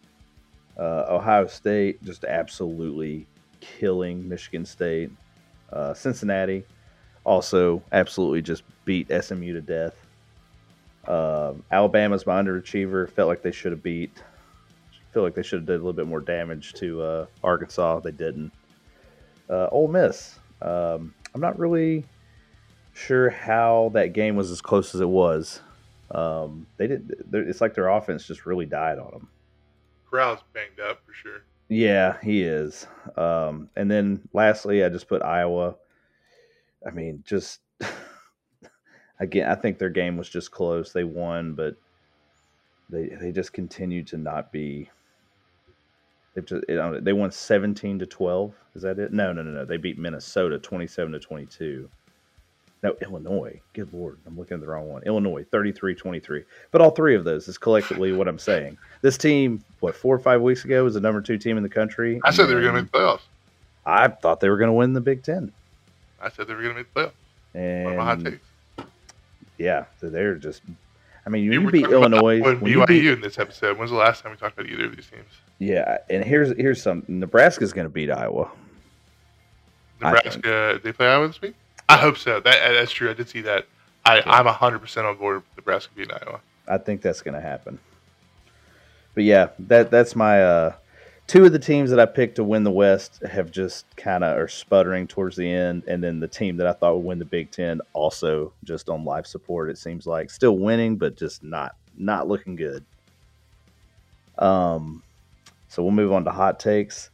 Uh, Ohio State just absolutely killing Michigan State. Uh, Cincinnati also absolutely just beat SMU to death. Uh, Alabama's my underachiever. Felt like they should have beat. Feel like they should have did a little bit more damage to uh, Arkansas. They didn't. Uh, Ole Miss. Um, I'm not really sure how that game was as close as it was. Um, they did. It's like their offense just really died on them. Corral's banged up for sure. Yeah, he is. Um, and then lastly, I just put Iowa. I mean, just again, I think their game was just close. They won, but they they just continue to not be. They've just, know, they won seventeen to twelve. Is that it? No, no, no, no. They beat Minnesota twenty-seven to twenty-two. No, Illinois. Good lord, I'm looking at the wrong one. Illinois 33-23. But all three of those is collectively what I'm saying. This team, what four or five weeks ago, was the number two team in the country. I said they were gonna make the playoffs. I thought they were going to win the Big Ten. I said they were gonna make the playoffs. And my hot takes. yeah, so they're just. I mean, We you beat Illinois. When you BYU beat- in this episode. When's the last time we talked about either of these teams? yeah, and here's here's some. Nebraska's going to beat Iowa. Nebraska, they play Iowa this week. I hope so. That that's true. I did see that. I, I'm hundred percent on board with Nebraska beating Iowa. I think that's going to happen. But yeah, that that's my uh, two of the teams that I picked to win the West have just kind of are sputtering towards the end, and then the team that I thought would win the Big Ten also just on life support. It seems like still winning, but just not not looking good. Um, so we'll move on to hot takes.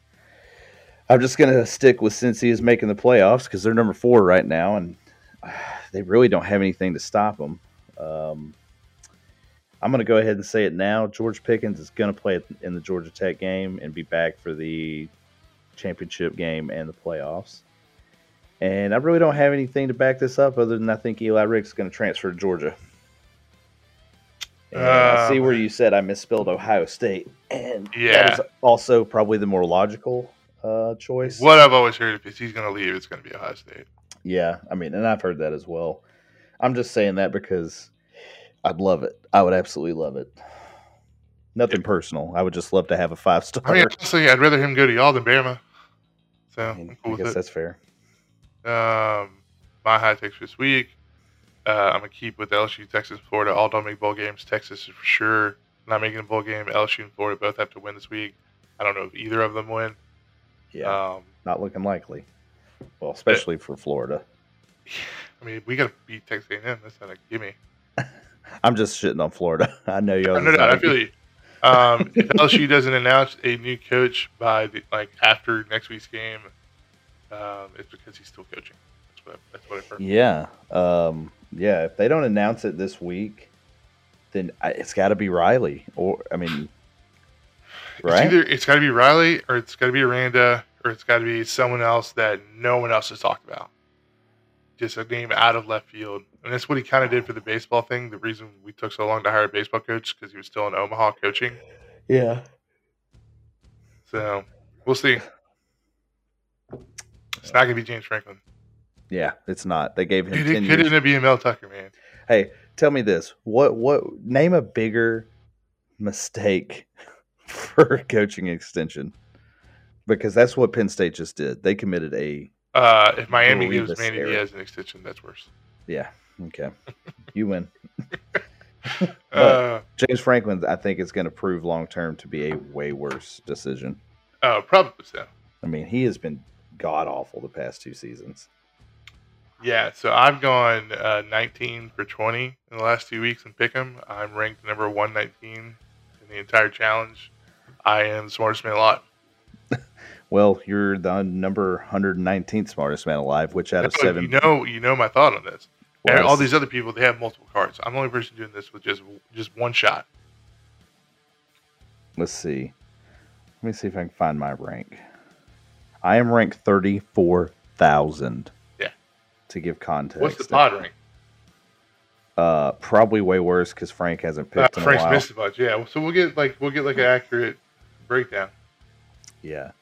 I'm just gonna stick with Cincy is making the playoffs because they're number four right now, and they really don't have anything to stop them. Um, I'm going to go ahead and say it now. George Pickens is going to play in the Georgia Tech game and be back for the championship game and the playoffs. And I really don't have anything to back this up other than I think Eli Ricks going to transfer to Georgia. And I see Um, where you said I misspelled Ohio State, and that Yeah. is also probably the more logical uh, choice. What I've always heard, if he's going to leave, it's going to be Ohio State. Yeah, I mean, and I've heard that as well. I'm just saying that because I'd love it. I would absolutely love it. Nothing personal. I would just love to have a five star. I mean, honestly, I'd rather him go to y'all than Bama. So I, I'm mean, cool I guess with it. that's fair. Um, my high takes this week. Uh, I'm gonna keep with LSU, Texas, Florida. All don't make bowl games. Texas is for sure not making a bowl game. LSU and Florida both have to win this week. I don't know if either of them win. Yeah, Um, not looking likely. Well, especially for Florida. I mean, we gotta beat Texas A&M. That's not a gimme. I'm just shitting on Florida. I know y'all. I know that. I feel you. Um, if LSU doesn't announce a new coach by the, like after next week's game, um, it's because he's still coaching. That's what I, that's what I've heard. Yeah, um, yeah. If they don't announce it this week, then I, it's got to be Riley. Or I mean, It's either it's got to be Riley or it's got to be Aranda or it's got to be someone else that no one else has talked about. Just a name out of left field, and that's what he kind of did for the baseball thing. The reason we took so long to hire a baseball coach because he was still in Omaha coaching. yeah. So we'll see. It's not gonna be James Franklin. Yeah, it's not. They gave him Dude, it could end being Mel Tucker, man. Hey, tell me this: what what name a bigger mistake for a coaching extension? Because that's what Penn State just did. They committed a Uh, if Miami gives Manny error. Diaz an extension, that's worse. yeah. Okay, you win. Uh, James Franklin, I think, is going to prove long term to be a way worse decision. oh, probably so. I mean, he has been god awful the past two seasons. Yeah, so I've gone uh, 19 for 20 in the last two weeks in Pick'em. I'm ranked number 119 in the entire challenge. I am the smartest man alive. Well, you're the number 119th smartest man alive, which out of seven. You know, you know my thought on this. was- All these other people, they have multiple cards. I'm the only person doing this with just just one shot. Let's see. Let me see if I can find my rank. I am ranked 34,000. Yeah. To give context. What's the pod rank? Uh, probably way worse because Frank hasn't Uh, picked a Frank's missed a bunch. Yeah, so we'll get like we'll get like an accurate breakdown. Yeah.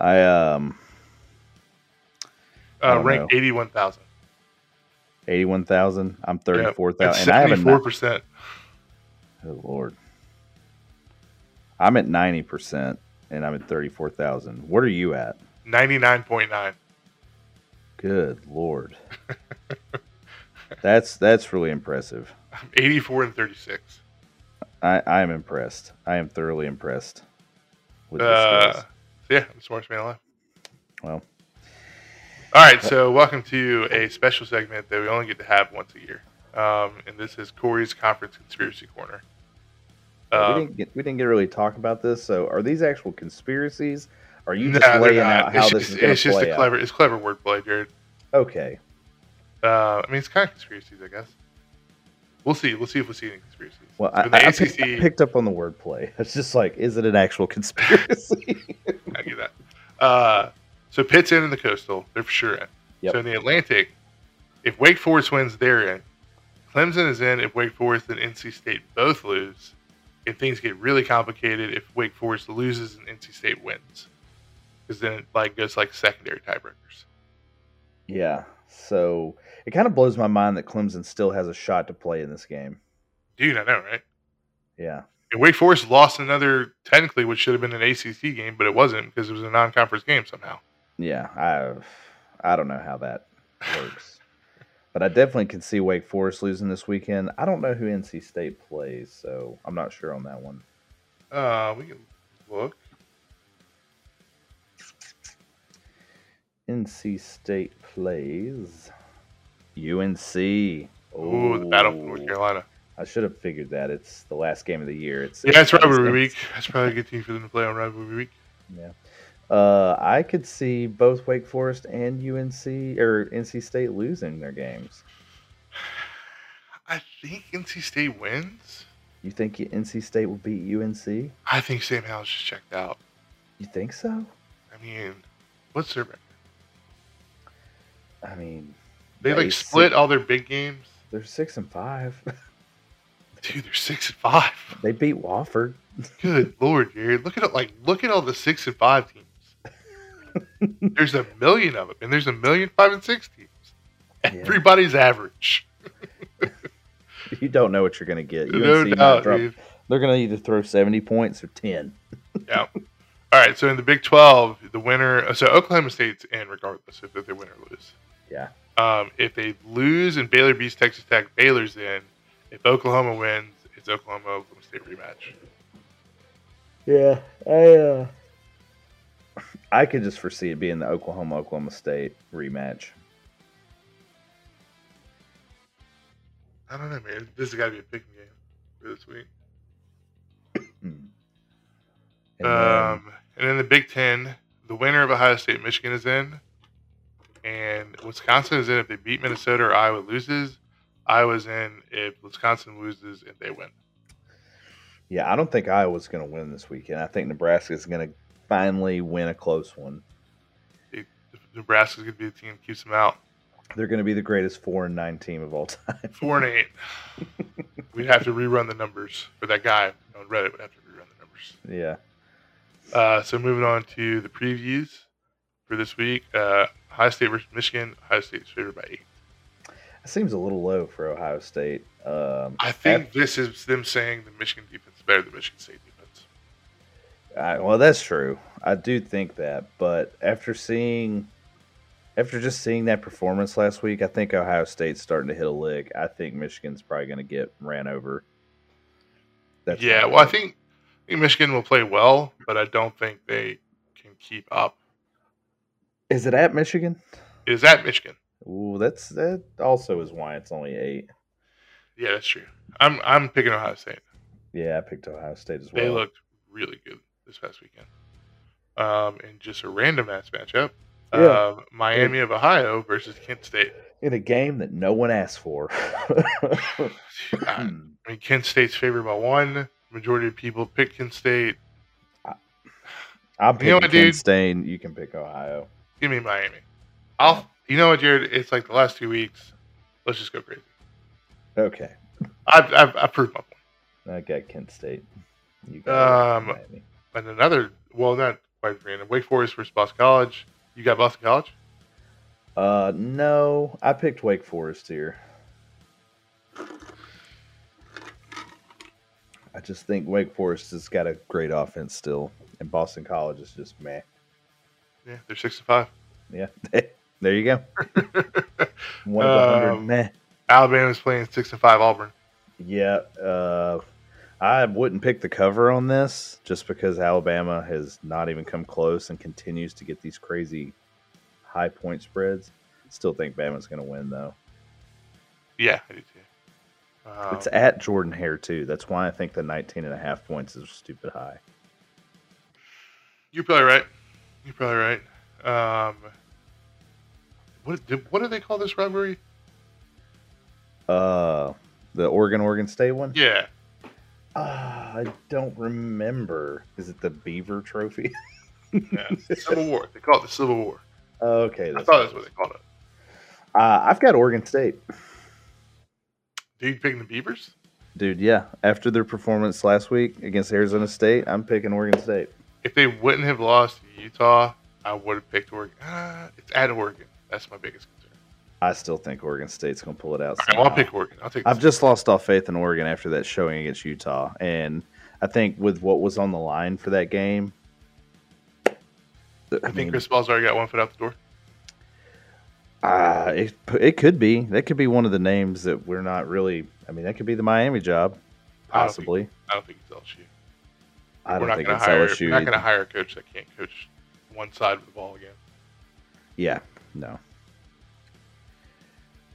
I um I Uh, don't ranked know. 81,000. 81,000. I'm Yeah, 34,000. that's and I have a 74 percent. Oh Lord. I'm at 90% and I'm at 34,000. What are you at? 99.9. Good Lord. that's that's really impressive. I'm 84 and 36. I, I am impressed. I am thoroughly impressed with. Uh, skills. yeah, I'm the smartest man alive. Well, All right, so welcome to a special segment that we only get to have once a year, um, and this is Corey's Conference Conspiracy Corner. we Um, didn't get we didn't get to really talk about this. So, are these actual conspiracies? Are you nah, just they're laying out how it's this just, is going it's just play a out? clever, it's clever wordplay, Jared. Okay. Uh, I mean, it's kind of conspiracies, I guess. We'll see. We'll see if we see any conspiracies. Well, I, I, ACC, picked, I picked up on the wordplay. It's just like, is it an actual conspiracy? I get that. Uh, so Pitt's in in the Coastal. They're for sure in. Yep. So in the Atlantic, if Wake Forest wins, they're in. Clemson is in if Wake Forest and NC State both lose. And things get really complicated if Wake Forest loses and NC State wins. Because then it like goes like secondary tiebreakers. yeah. So it kind of blows my mind that Clemson still has a shot to play in this game. Dude, I know, right? Yeah. And Wake Forest lost another technically which should have been an ACC game, but it wasn't because it was a non-conference game somehow. Yeah. I I don't know how that works. but I definitely can see Wake Forest losing this weekend. I don't know who NC State plays, so I'm not sure on that one. Uh, we can look. NC State plays UNC. Ooh, the battle for North Carolina. I should have figured that. It's the last game of the year. It's Yeah, it's it's- rivalry week. That's probably a good team for them to play on rivalry week. Yeah. Uh, I could see both Wake Forest and UNC or NC State losing their games. I think NC State wins. You think NC State will beat UNC? I think Sam Howell's just checked out. You think so? I mean, what's their record? I mean, They like split see- all their big games. They're six and five. Dude, they're six and five. they beat Wofford. Good lord, Jared. Look at it. Like, look at all the six and five teams. there's a million of them, and there's a million five and six teams. Yeah. Everybody's average. You don't know what you're going to get. No doubt, drop-. They're going to either throw 70 points or 10. Yeah. All right. So in the Big Twelve, the winner. So Oklahoma State's in regardless if they win or lose. Yeah. Um, if they lose and Baylor beats Texas Tech, Baylor's in. If Oklahoma wins, it's Oklahoma Oklahoma State rematch. Yeah, I uh, I could just foresee it being the Oklahoma Oklahoma State rematch. I don't know, man. This has got to be a picking game for this week. Hmm. And then- Um, and in the Big Ten, the winner of Ohio State Michigan is in, and Wisconsin is in if they beat Minnesota or Iowa loses. Iowa's in if Wisconsin loses and they win. yeah, I don't think Iowa's going to win this weekend. I think Nebraska is going to finally win a close one. Nebraska's going to be the team that keeps them out. They're going to be the greatest four and nine team of all time. Four and eight. We'd have to rerun the numbers for that guy on Reddit. Would have to rerun the numbers. yeah, Uh, so moving on to the previews for this week. Uh, Ohio State versus Michigan. Ohio State's favored by eight. it seems a little low for Ohio State. Um, I think this is them saying the Michigan defense is better than Michigan State defense. I, well, that's true. I do think that, but after seeing, after just seeing that performance last week, I think Ohio State's starting to hit a lick. I think Michigan's probably going to get ran over. That's yeah, well, I think, I think Michigan will play well, but I don't think they can keep up. Is it at Michigan? It is at Michigan. Ooh, that's that also is why it's only eight. Yeah, that's true. I'm I'm picking Ohio State. Yeah, I picked Ohio State as well. They looked really good this past weekend. Um, and just a random ass matchup. Yeah. Um, Miami of Ohio versus Kent State. in a game that no one asked for. I mean, Kent State's favored by one. Majority of people pick Kent State. I'm You picking know what, Kent dude? State. You can pick Ohio. Give me Miami. I'll. You know what, Jared? It's like the last two weeks. Let's just go crazy. Okay, I've I've, I've proved my point. I got Kent State. You got Um, Miami. And another, well, not quite random. Wake Forest versus Boston College. You got Boston College. Uh, no, I picked Wake Forest here. I just think Wake Forest has got a great offense still, and Boston College is just meh. Yeah, they're six and five. Yeah, there you go. One of hundred Um, meh. Alabama's playing six and five Auburn. Yeah, uh, I wouldn't pick the cover on this just because Alabama has not even come close and continues to get these crazy high point spreads. Still think Bama's going to win though. Yeah, I do too. Um, it's at Jordan Hare too. That's why I think the 19 and a half points is stupid high. you're probably right. You're probably right. Um, what did, what do they call this rivalry? Uh, the Oregon Oregon State one. Yeah, Ah, I don't remember. Is it the Beaver Trophy? yeah. Civil War. They call it the Civil War. okay, I thought that's what they called it. uh, I've got Oregon State. Dude, picking the Beavers. Dude, yeah. After their performance last week against Arizona State, I'm picking Oregon State. If they wouldn't have lost Utah, I would have picked Oregon. Ah, it's at Oregon. That's my biggest concern. I still think Oregon State's going to pull it out. Right, well, I'll pick Oregon. I'll take. I've just lost all faith in Oregon after that showing against Utah, and I think with what was on the line for that game, I, I think Cristobal's already got one foot out the door. uh, it it could be that could be one of the names that we're not really. I mean, that could be the Miami job, I don't think- possibly. I don't think it's LSU. I we're don't think it's hire. LSU. We're not going to hire a coach that can't coach one side of the ball again. Yeah, no.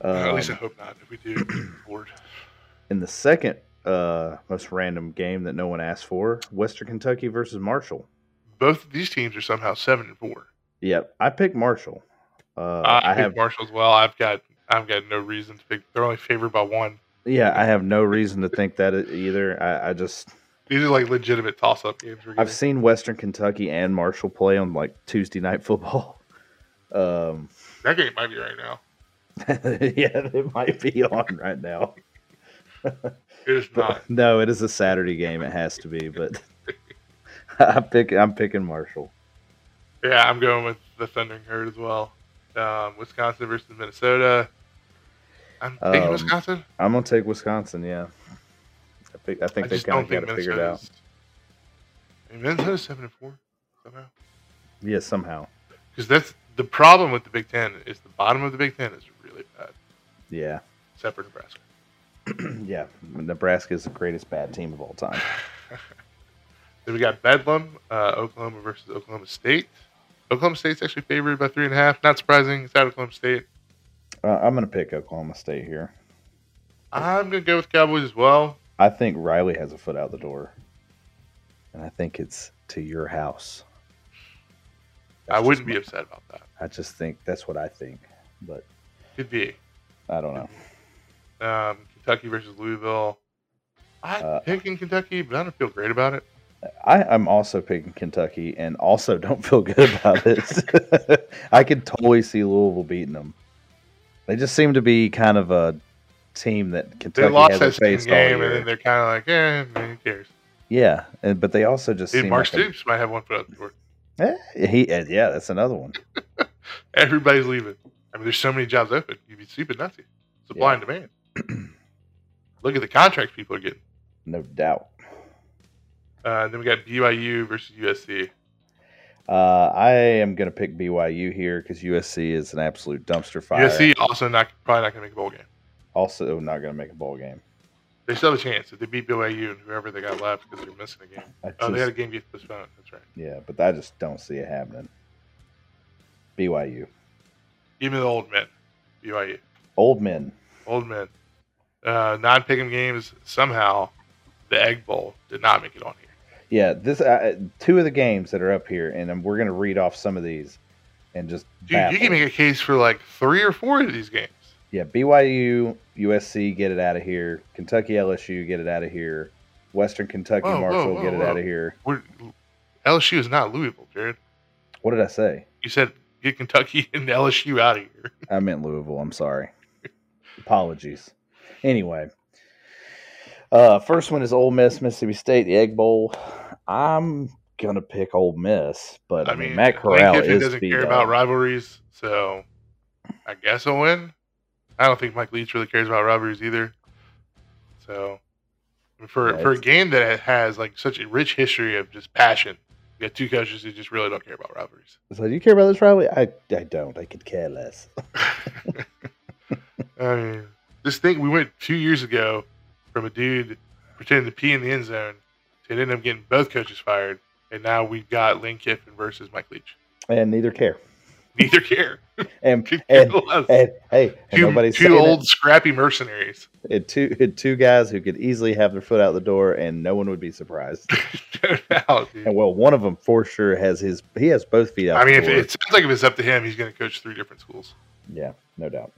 At least I Um, hope not. If we do, board. in the second uh, most random game that no one asked for, Western Kentucky versus Marshall. Both of these teams are somehow seven and four. Yep, I picked Marshall. Uh, I, I have Marshall as well. I've got I've got no reason to pick. They're only favored by one. yeah, I have no reason to think that either. I, I just These are like legitimate toss-up games. we're I've seen Western Kentucky and Marshall play on like Tuesday night football. Um, that game might be right now. yeah, it might be on right now. It is not. no, it is a Saturday game. It has to be, but I pick. I'm picking Marshall. Yeah, I'm going with the Thundering Herd as well. Um, Wisconsin versus Minnesota. I'm taking Um, Wisconsin. I'm gonna take Wisconsin. Yeah, I think I think I they kind of got it figured out. I mean, Minnesota's seven and four somehow. Yeah, somehow. Because that's the problem with the Big Ten is the bottom of the Big Ten is really bad, Yeah, except for Nebraska. yeah. Nebraska is the greatest bad team of all time. Then we got Bedlam, uh, Oklahoma versus Oklahoma State. Oklahoma State's actually favored by three and a half. Not surprising. It's at Oklahoma State. Uh, I'm gonna pick Oklahoma State here. I'm gonna go with Cowboys as well. I think Riley has a foot out the door, and I think it's to your house. I wouldn't just be upset about that. I just think that's what I think, but Could be. I don't know. Um, Kentucky versus Louisville. I'm Uh, picking Kentucky, but I don't feel great about it. I, I'm also picking Kentucky, and also don't feel good about it. I could totally see Louisville beating them. They just seem to be kind of a team that They Kentucky lost that hasn't second faced all game, and then they're kind of like, eh, who cares? Yeah, and, but they also just Dude, seem Mark like a- Stoops might have one foot out the door. Eh, he, eh, yeah, that's another one. Everybody's leaving. I mean, there's so many jobs open. You'd be stupid not to. Supply and demand. Look at the contracts people are getting. No doubt. Uh, then we got BYU versus USC. Uh, I am going to pick BYU here because USC is an absolute dumpster fire. USC also not probably not going to make a bowl game. Also not going to make a bowl game. They still have a chance if they beat BYU and whoever they got left because they're missing a game. I Oh, they had a just- game get postponed. That's right. yeah, but I just don't see it happening. BYU. Give me the old men. BYU. Old men. Old men. Uh, non pick'em games. Somehow, the Egg Bowl did not make it on here. Yeah, this uh, two of the games that are up here, and um, we're gonna read off some of these, and just Dude, you can make a case for like three or four of these games. Yeah, BYU, USC, get it out of here. Kentucky, LSU, get it out of here. Western Kentucky, Whoa, whoa, Marshall, whoa, get it whoa. out of here. We're, LSU is not Louisville, Jared. What did I say? You said get Kentucky and LSU out of here. I meant Louisville. I'm sorry. Apologies. Anyway, uh, first one is Ole Miss, Mississippi State, the Egg Bowl. I'm gonna pick Ole Miss, but I, I mean, mean, Matt Lane Corral Kiffin is doesn't care about rivalries, so I guess I'll win. I don't think Mike Leach really cares about robberies either. So for Yeah, for a game that has like such a rich history of just passion, you got two coaches who just really don't care about robberies. So, do you care about this rivalry? I, I don't. I could care less. I mean, this thing we went two years ago from a dude pretending to pee in the end zone to end up getting both coaches fired, and now we've got Lane Kiffin versus Mike Leach. And neither care. Neither care. And and, and hey, and two two old it. scrappy mercenaries. And two and two guys who could easily have their foot out the door, and no one would be surprised. no doubt, and well, one of them for sure has his. He has both feet out. I mean, if it sounds like if it's up to him, he's going to coach three different schools. Yeah, no doubt.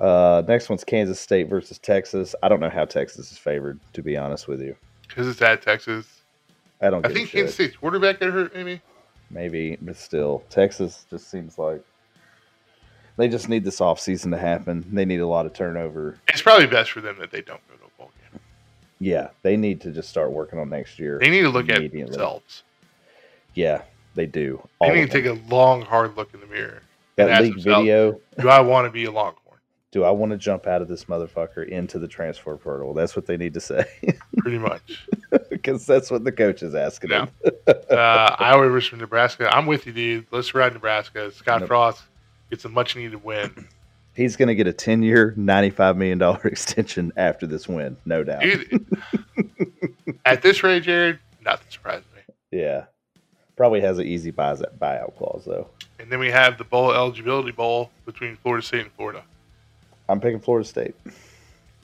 Uh, next one's Kansas State versus Texas. I don't know how Texas is favored, to be honest with you. Because it's at Texas. I don't. I think. Kansas State's quarterback got hurt, maybe. Maybe, but still, Texas just seems like they just need this offseason to happen. They need a lot of turnover. It's probably best for them that they don't go to a bowl game. Yeah, they need to just start working on next year. They need to look at themselves. Yeah, they do. They need to them. take a long, hard look in the mirror. that themselves, video. Do I want to be a Longhorn? Do I want to jump out of this motherfucker into the transfer portal? That's what they need to say, Pretty much. Because that's what the coach is asking Yeah. uh, Iowa versus Nebraska. I'm with you, dude. Let's ride Nebraska. Scott Nope. Frost gets a much needed win. He's going to get a 10 year, $95 million extension after this win, no doubt. Dude, at this rate, Jared, nothing surprises me. Yeah. Probably has an easy buyout clause, though. And then we have the bowl eligibility bowl between Florida State and Florida. I'm picking Florida State,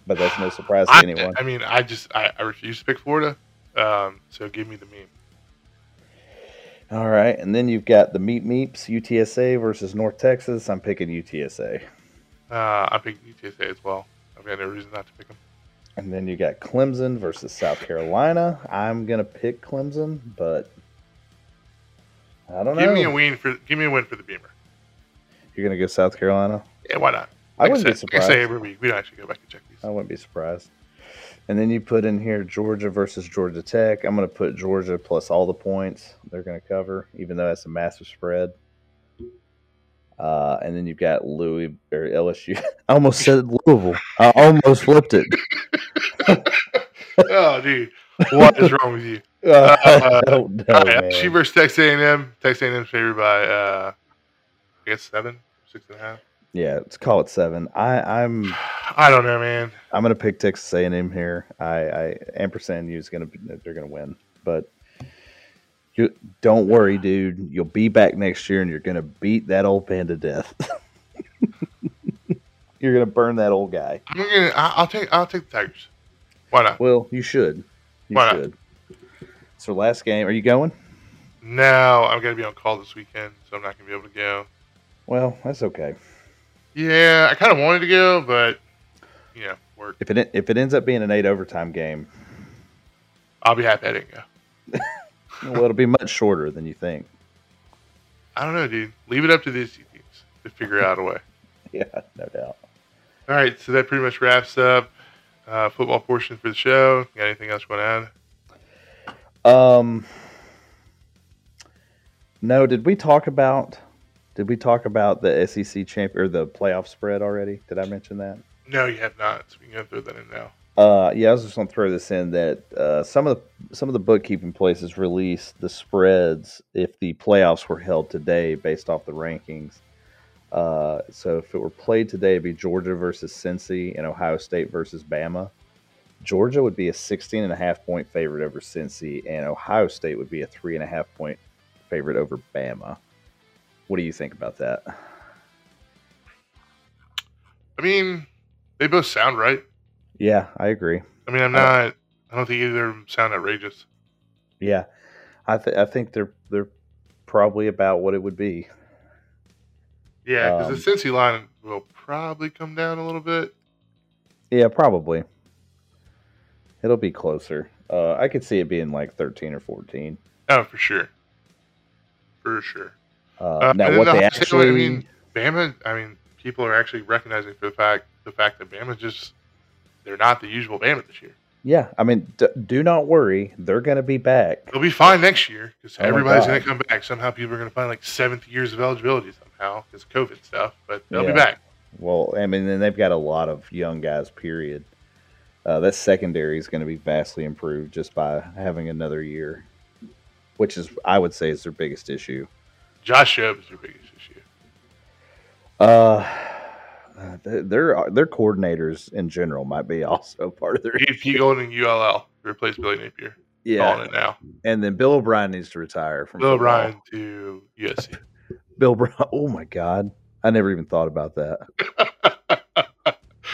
but that's no surprise to anyone. I mean, I just I, I refuse to pick Florida. Um, so give me the meme. All right. And then you've got the Meat Meeps, UTSA versus North Texas. I'm picking UTSA. Uh, I'm picking UTSA as well. I've got no reason not to pick them. And then you got Clemson versus South Carolina. I'm going to pick Clemson, but I don't Give know. Give me a win for give me a win for the Beamer. You're going to go South Carolina? Yeah, why not? I wouldn't be said, like I surprised. say every week. We don't actually go back and check these. I wouldn't be surprised. And then you put in here Georgia versus Georgia Tech. I'm going to put Georgia plus all the points they're going to cover, even though that's a massive spread. Uh, and then you've got Louis or LSU. I almost said Louisville. I almost flipped it. oh, dude, what is wrong with you? I don't know, right, man. Versus Texas A&M. Texas A&M favored by uh, I guess seven, six and a half. Yeah, let's call it seven. I, I'm I don't know, man. I'm going to pick Texas A&M here. I, I ampersand U is going to they're to win, but you don't worry, dude. You'll be back next year, and you're going to beat that old man to death. you're going to burn that old guy. I'm gonna. I'll take. I'll take the Tigers. Why not? Well, you should. You Why not? should. So last game, are you going? No, I'm gonna be on call this weekend, so I'm not gonna be able to go. Well, that's okay. Yeah, I kind of wanted to go, but yeah, work. If it if it ends up being an eight overtime game, I'll be happy I didn't go. well, it'll be much shorter than you think. I don't know, dude. Leave it up to these teams to figure out a way. Yeah, no doubt. All right, so that pretty much wraps up uh, football portion for the show. Got anything else you want to add? Um, no, did we talk about? Did we talk about the SEC champ or the playoff spread already? Did I mention that? No, you have not. So we can throw that in now. Uh, yeah, I was just gonna throw this in that uh, some of the some of the bookkeeping places release the spreads if the playoffs were held today based off the rankings. Uh, so if it were played today, it'd be Georgia versus Cincy and Ohio State versus Bama. Georgia would be a 16 and a half point favorite over Cincy, and Ohio State would be a three and a half point favorite over Bama. What do you think about that? I mean, they both sound right. Yeah, I agree. I mean, I'm not. I don't think either of them sound outrageous. Yeah, I th- I think they're they're probably about what it would be. Yeah, because Um, the Cincy line will probably come down a little bit. Yeah, probably. It'll be closer. Uh, I could see it being like thirteen or fourteen. Oh, for sure. For sure. Uh, Uh, now, what they actually, I mean, Bama. I mean, people are actually recognizing for the fact the fact that Bama just they're not the usual Bama this year. yeah, I mean, d- do not worry, they're going to be back. They'll be fine next year because Oh everybody's going to come back. Somehow, people are going to find like seventh years of eligibility somehow because of COVID stuff. But they'll Yeah. be back. Well, I mean, and they've got a lot of young guys. Period. Uh, that secondary is going to be vastly improved just by having another year, which is, I would say, is their biggest issue. Josh is your biggest issue. Uh, their their coordinators in general might be also part of their You need Pete Golding ULL to replace Billy Napier. Yeah. it now. And then Bill O'Brien needs to retire from Bill. O'Brien to USC. Bill O'Brien. Oh my God, I never even thought about that.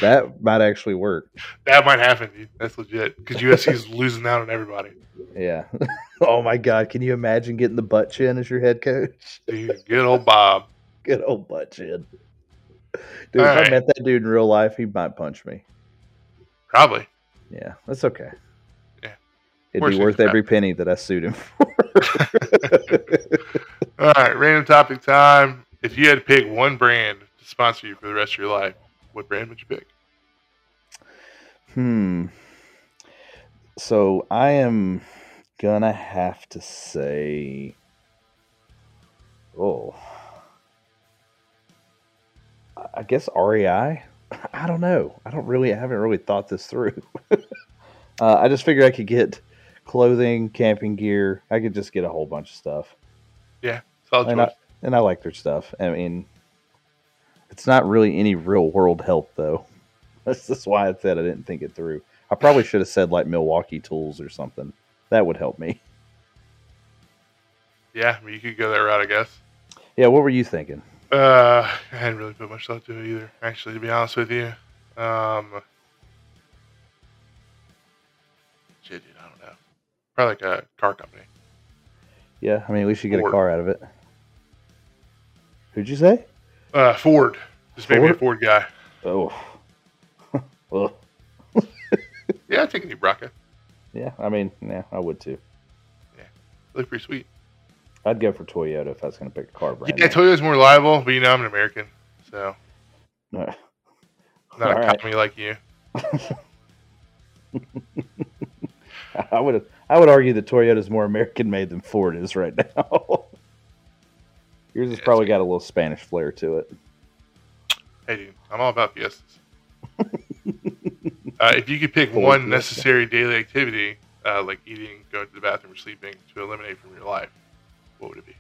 that might actually work. that might happen, dude. That's legit because USC is losing out on everybody. Yeah. oh my God, can you imagine getting the butt chin as your head coach? Dude, good old Bob. Good old butt chin. Dude, All if I met that dude in real life, he might punch me. Probably. Yeah, that's okay. Yeah. It'd be worth every penny that I sued him for. All right, random topic time. If you had to pick one brand to sponsor you for the rest of your life, what brand would you pick? Hmm. So I am gonna have to say, oh, I- guess REI. I don't know. I don't really. I haven't really thought this through. uh, I just figured I could get clothing, camping gear. I could just get a whole bunch of stuff. Solid and I, and I like their stuff. I mean, it's not really any real world help though. That's just why I said I didn't think it through. I probably should have said like Milwaukee Tools or something. That would help me. Yeah, I mean, you could go that route, I guess. Yeah, what were you thinking? Uh, I hadn't really put much thought to it either, actually, to be honest with you. Um, shit, dude, I don't know. Probably like a car company. Yeah, I mean, we should you get a car out of it. Who'd you say? Uh, Ford. Just made me a Ford? Ford guy. Oh, well, Yeah, I'd take a new Bronco. yeah. I mean, yeah, I would too. Yeah, look pretty sweet. I'd go for Toyota if I was going to pick a car brand. Yeah, Toyota's more reliable, but you know I'm an American, so name. not a right. company like you. I would I would argue that Toyota's more American made than Ford is right now. Yours has Yeah, probably got a little Spanish flair to it. Hey, dude, I'm all about Fiestas. Uh, if you could pick one necessary daily activity, uh, like eating, going to the bathroom, or sleeping, to eliminate from your life, what would it be?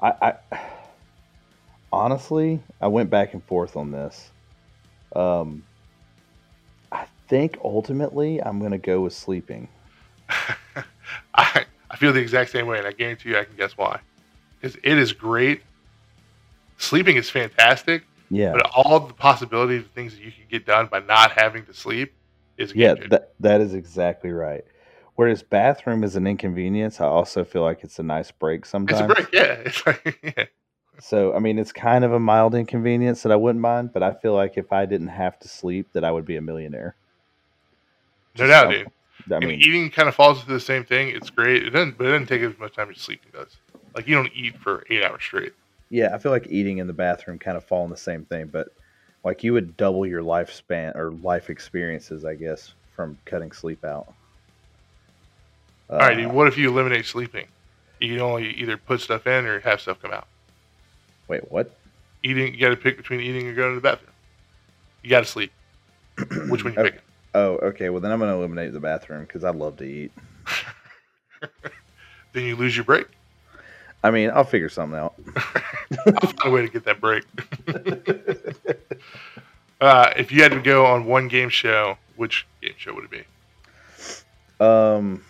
I, I honestly, I went back and forth on this. Um, I think ultimately I'm going to go with sleeping. I, I feel the exact same way, and I guarantee you I can guess why. Because it is great. Sleeping is fantastic, Yeah, but all the possibilities of things that you can get done by not having to sleep is yeah, that that is exactly right. Whereas bathroom is an inconvenience, I also feel like it's a nice break It's sometimes. a break, yeah. It's like, yeah. So I mean, it's kind of a mild inconvenience that I wouldn't mind, but I feel like if I didn't have to sleep, that I would be a millionaire. No doubt, dude. I and mean, eating kind of falls into the same thing. It's great. It doesn't, but it doesn't take as much time as sleeping does. Like you don't eat for eight hours straight. Yeah, I feel like eating in the bathroom kind of fall in the same thing, but like you would double your lifespan or life experiences, I guess, from cutting sleep out. All right, Uh, dude. What if you eliminate sleeping? You can only either put stuff in or have stuff come out. Wait, what? Eating, you got to pick between eating or going to the bathroom. You got to sleep. Which one you Okay. picking? Oh, okay. Well, then I'm going to eliminate the bathroom because I love to eat. Then you lose your break. I mean, I'll figure something out. I'll find a way to get that break. uh, if you had to go on one game show, which game show would it be? Um,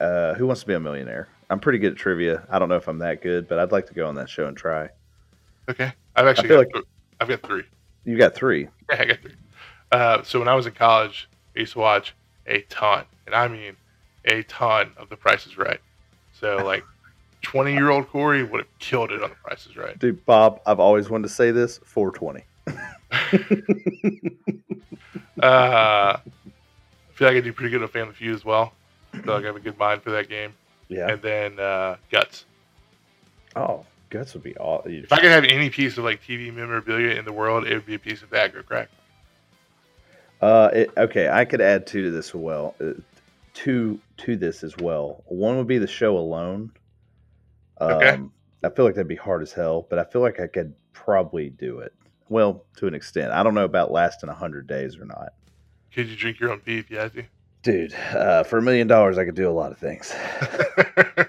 uh, Who Wants to Be a Millionaire? I'm pretty good at trivia. I don't know if I'm that good, but I'd like to go on that show and try. Okay, I've actually got, th- I've got three. You got three. Yeah, I got three. Uh, so when I was in college, I used to watch a ton, and I mean a ton of The Price is Right. So like, twenty year old Corey would have killed it on The prices, Right. Dude, Bob, I've always wanted to say this 420. Uh, I feel like I do pretty good at Family Feud as well. I feel like I have a good mind for that game. Yeah. And then uh, Guts. Oh, guts would be all. If I could have any piece of like TV memorabilia in the world, it would be a piece of the Aggro Crag. Uh, it, okay, I could add two to this as well. Uh, two to this as well. One would be the show alone. Um, Okay. I feel like that'd be hard as hell, but I feel like I could probably do it. Well, to an extent. I don't know about lasting hundred days or not. Could you drink your own pee if you had to? Dude, uh, for a million dollars, I could do a lot of things.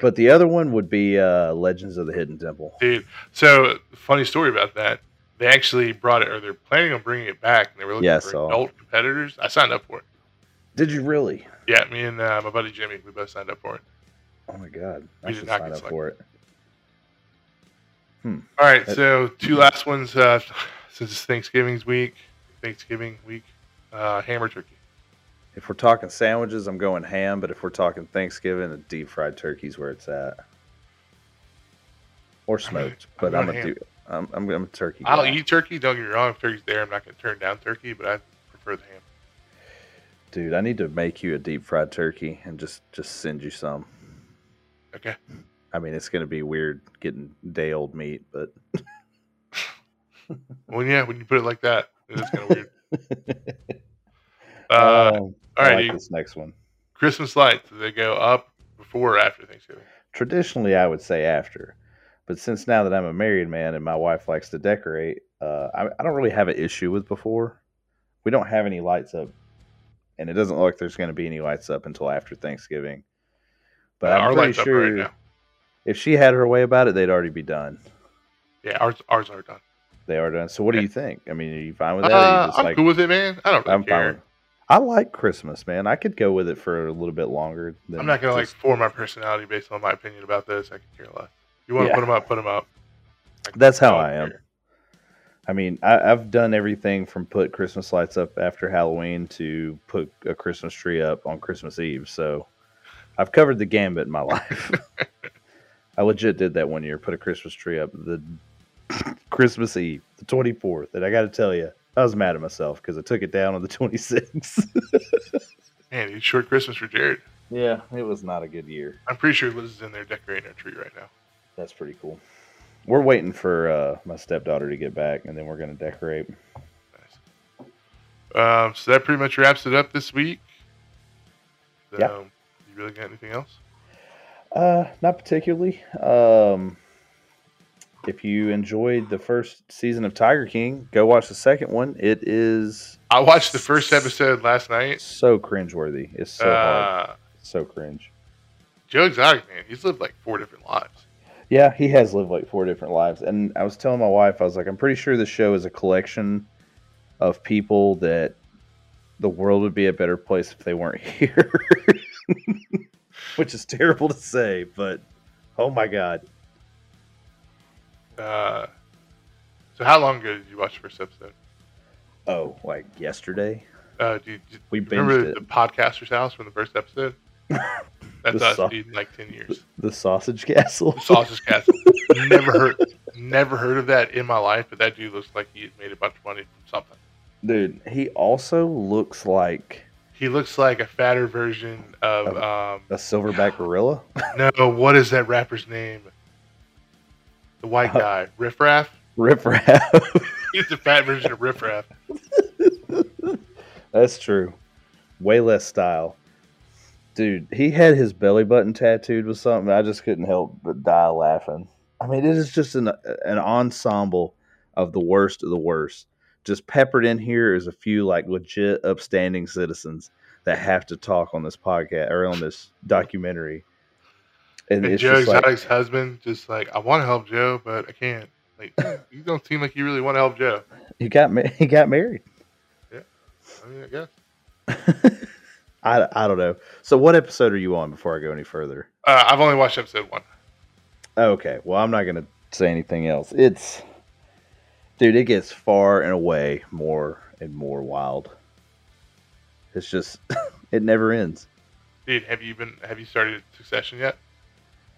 But the other one would be uh, Legends of the Hidden Temple. Dude, so funny story about that. They actually brought it, or they're planning on bringing it back, and they were looking Yeah, for adult competitors. I signed up for it. Did you really? Yeah, me and uh, my buddy Jimmy, we both signed up for it. Oh my god, I We should sign get up for it. All right, That- so two last ones uh, since it's Thanksgiving's week, Thanksgiving week, uh, hammer turkey. If we're talking sandwiches, I'm going ham. But if we're talking Thanksgiving, the deep fried turkey's where it's at, or smoked. I'm But I'm, going a ham. du- I'm, I'm, I'm a turkey. I'll guy. eat turkey. Don't get me wrong. If turkey's there, I'm not going to turn down turkey, but I prefer the ham. dude. I need to make you a deep fried turkey and just just send you some. Okay. I mean, it's gonna be weird getting day old meat, but Well, yeah, when you put it like that, it is kind of weird. Uh, um, all I like this next one. Christmas lights. Do they go up before or after Thanksgiving? Traditionally, I would say after, but since now that I'm a married man and my wife likes to decorate, uh, I, I don't really have an issue with before. We don't have any lights up, and it doesn't look like there's going to be any lights up until after Thanksgiving. But Uh, I'm pretty sure right if she had her way about it, they'd already be done. Yeah, ours ours are done. They are done. So, what do you think? I mean, are you fine with that? Uh, I'm like, cool with it, man. I don't really I'm fine. care. With I like Christmas, man. I could go with it for a little bit longer. Than I'm not gonna like just- form my personality based on my opinion about this. I can care less. You want to Yeah. put them up, put them up. That's how I am. care. I mean, I, I've done everything from put Christmas lights up after Halloween to put a Christmas tree up on Christmas Eve. So I've covered the gambit in my life. I legit did that one year, put a Christmas tree up the Christmas Eve, the 24th. And I got to tell you, I was mad at myself because I took it down on the 26th. Man, it's short Christmas for Jared. yeah, it was not a good year. I'm pretty sure Liz is in there decorating our tree right now. That's pretty cool. We're waiting for uh, my stepdaughter to get back, and then we're going to decorate. Nice. Um, so that pretty much wraps it up this week. So, Yeah. Really got anything else? Uh, not particularly. Um, if you enjoyed the first season of Tiger King, go watch the second one. It is I watched the first episode last night. so cringeworthy. It's so hard. uh, It's so cringe. Joe Exotic, man, he's lived like four different lives. Yeah, he has lived like four different lives. And I was telling my wife, I was like, I'm pretty sure this show is a collection of people that the world would be a better place if they weren't here. Which is terrible to say, but oh my god. Uh, so how long ago did you watch the first episode? Oh, like yesterday? Uh, do you, do We remember the it. podcaster's house from the first episode? That's The us, dude, in like ten years. The Sausage Castle. The Sausage Castle. never heard, never heard of that in my life. But that dude looks like he made a bunch of money from something. Dude, he also looks like He looks like a fatter version of um. a silverback gorilla. No, what is that rapper's name? The white Uh, guy, Riff Raff. Riff Raff. He's the fat version of Riff Raff. That's true. Way less style. Dude, he had his belly button tattooed with something. I just couldn't help but die laughing. I mean, it is just an an ensemble of the worst of the worst. Just peppered in here is a few like legit upstanding citizens that have to talk on this podcast or on this documentary. And, And Joe just like, Exotic's husband, just like I want to help Joe, but I can't. Like you don't seem like you really want to help Joe. he got ma- he got married. Yeah, I mean, I guess. I, I don't know. So what episode are you on before I go any further? Uh, I've only watched episode one. Okay, well I'm not gonna say anything else. It's dude, it gets far and away more and more wild. It's just it never ends. Dude, have you been? Have you started Succession yet?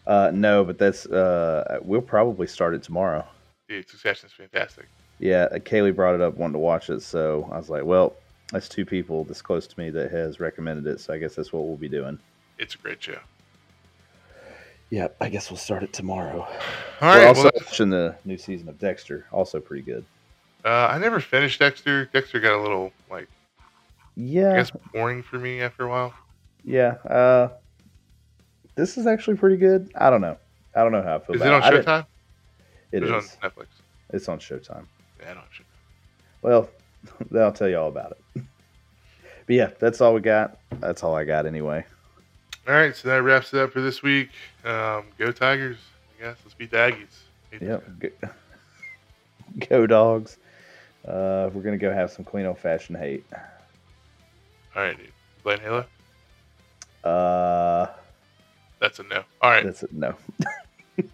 Uh, no, but that's uh, we'll probably start it tomorrow. Dude, Succession's fantastic. Yeah, Kaylee brought it up, wanted to watch it, so I was like, well, that's two people this close to me that has recommended it, so I guess that's what we'll be doing. It's a great show. Yeah, I guess we'll start it tomorrow. All right. We're right. also well, watching the new season of Dexter, also pretty good. uh, I never finished Dexter. Dexter got a little like I Yeah, guess boring for me after a while. yeah. Uh, this is actually pretty good. I don't know. I don't know how I feel Is it about on I didn't- Showtime? It Or is. is it on Netflix? It's on Showtime. Yeah, I don't Showtime. Well, then I'll tell you all about it. But yeah, that's all we got. That's all I got anyway. All right, so that wraps it up for this week. Um, go Tigers! I guess let's beat the Aggies. Yep. Go, go dogs. Uh, we're gonna go have some clean old fashioned hate. All right, dude. Playing Halo? Uh, That's a no. All right. that's a No.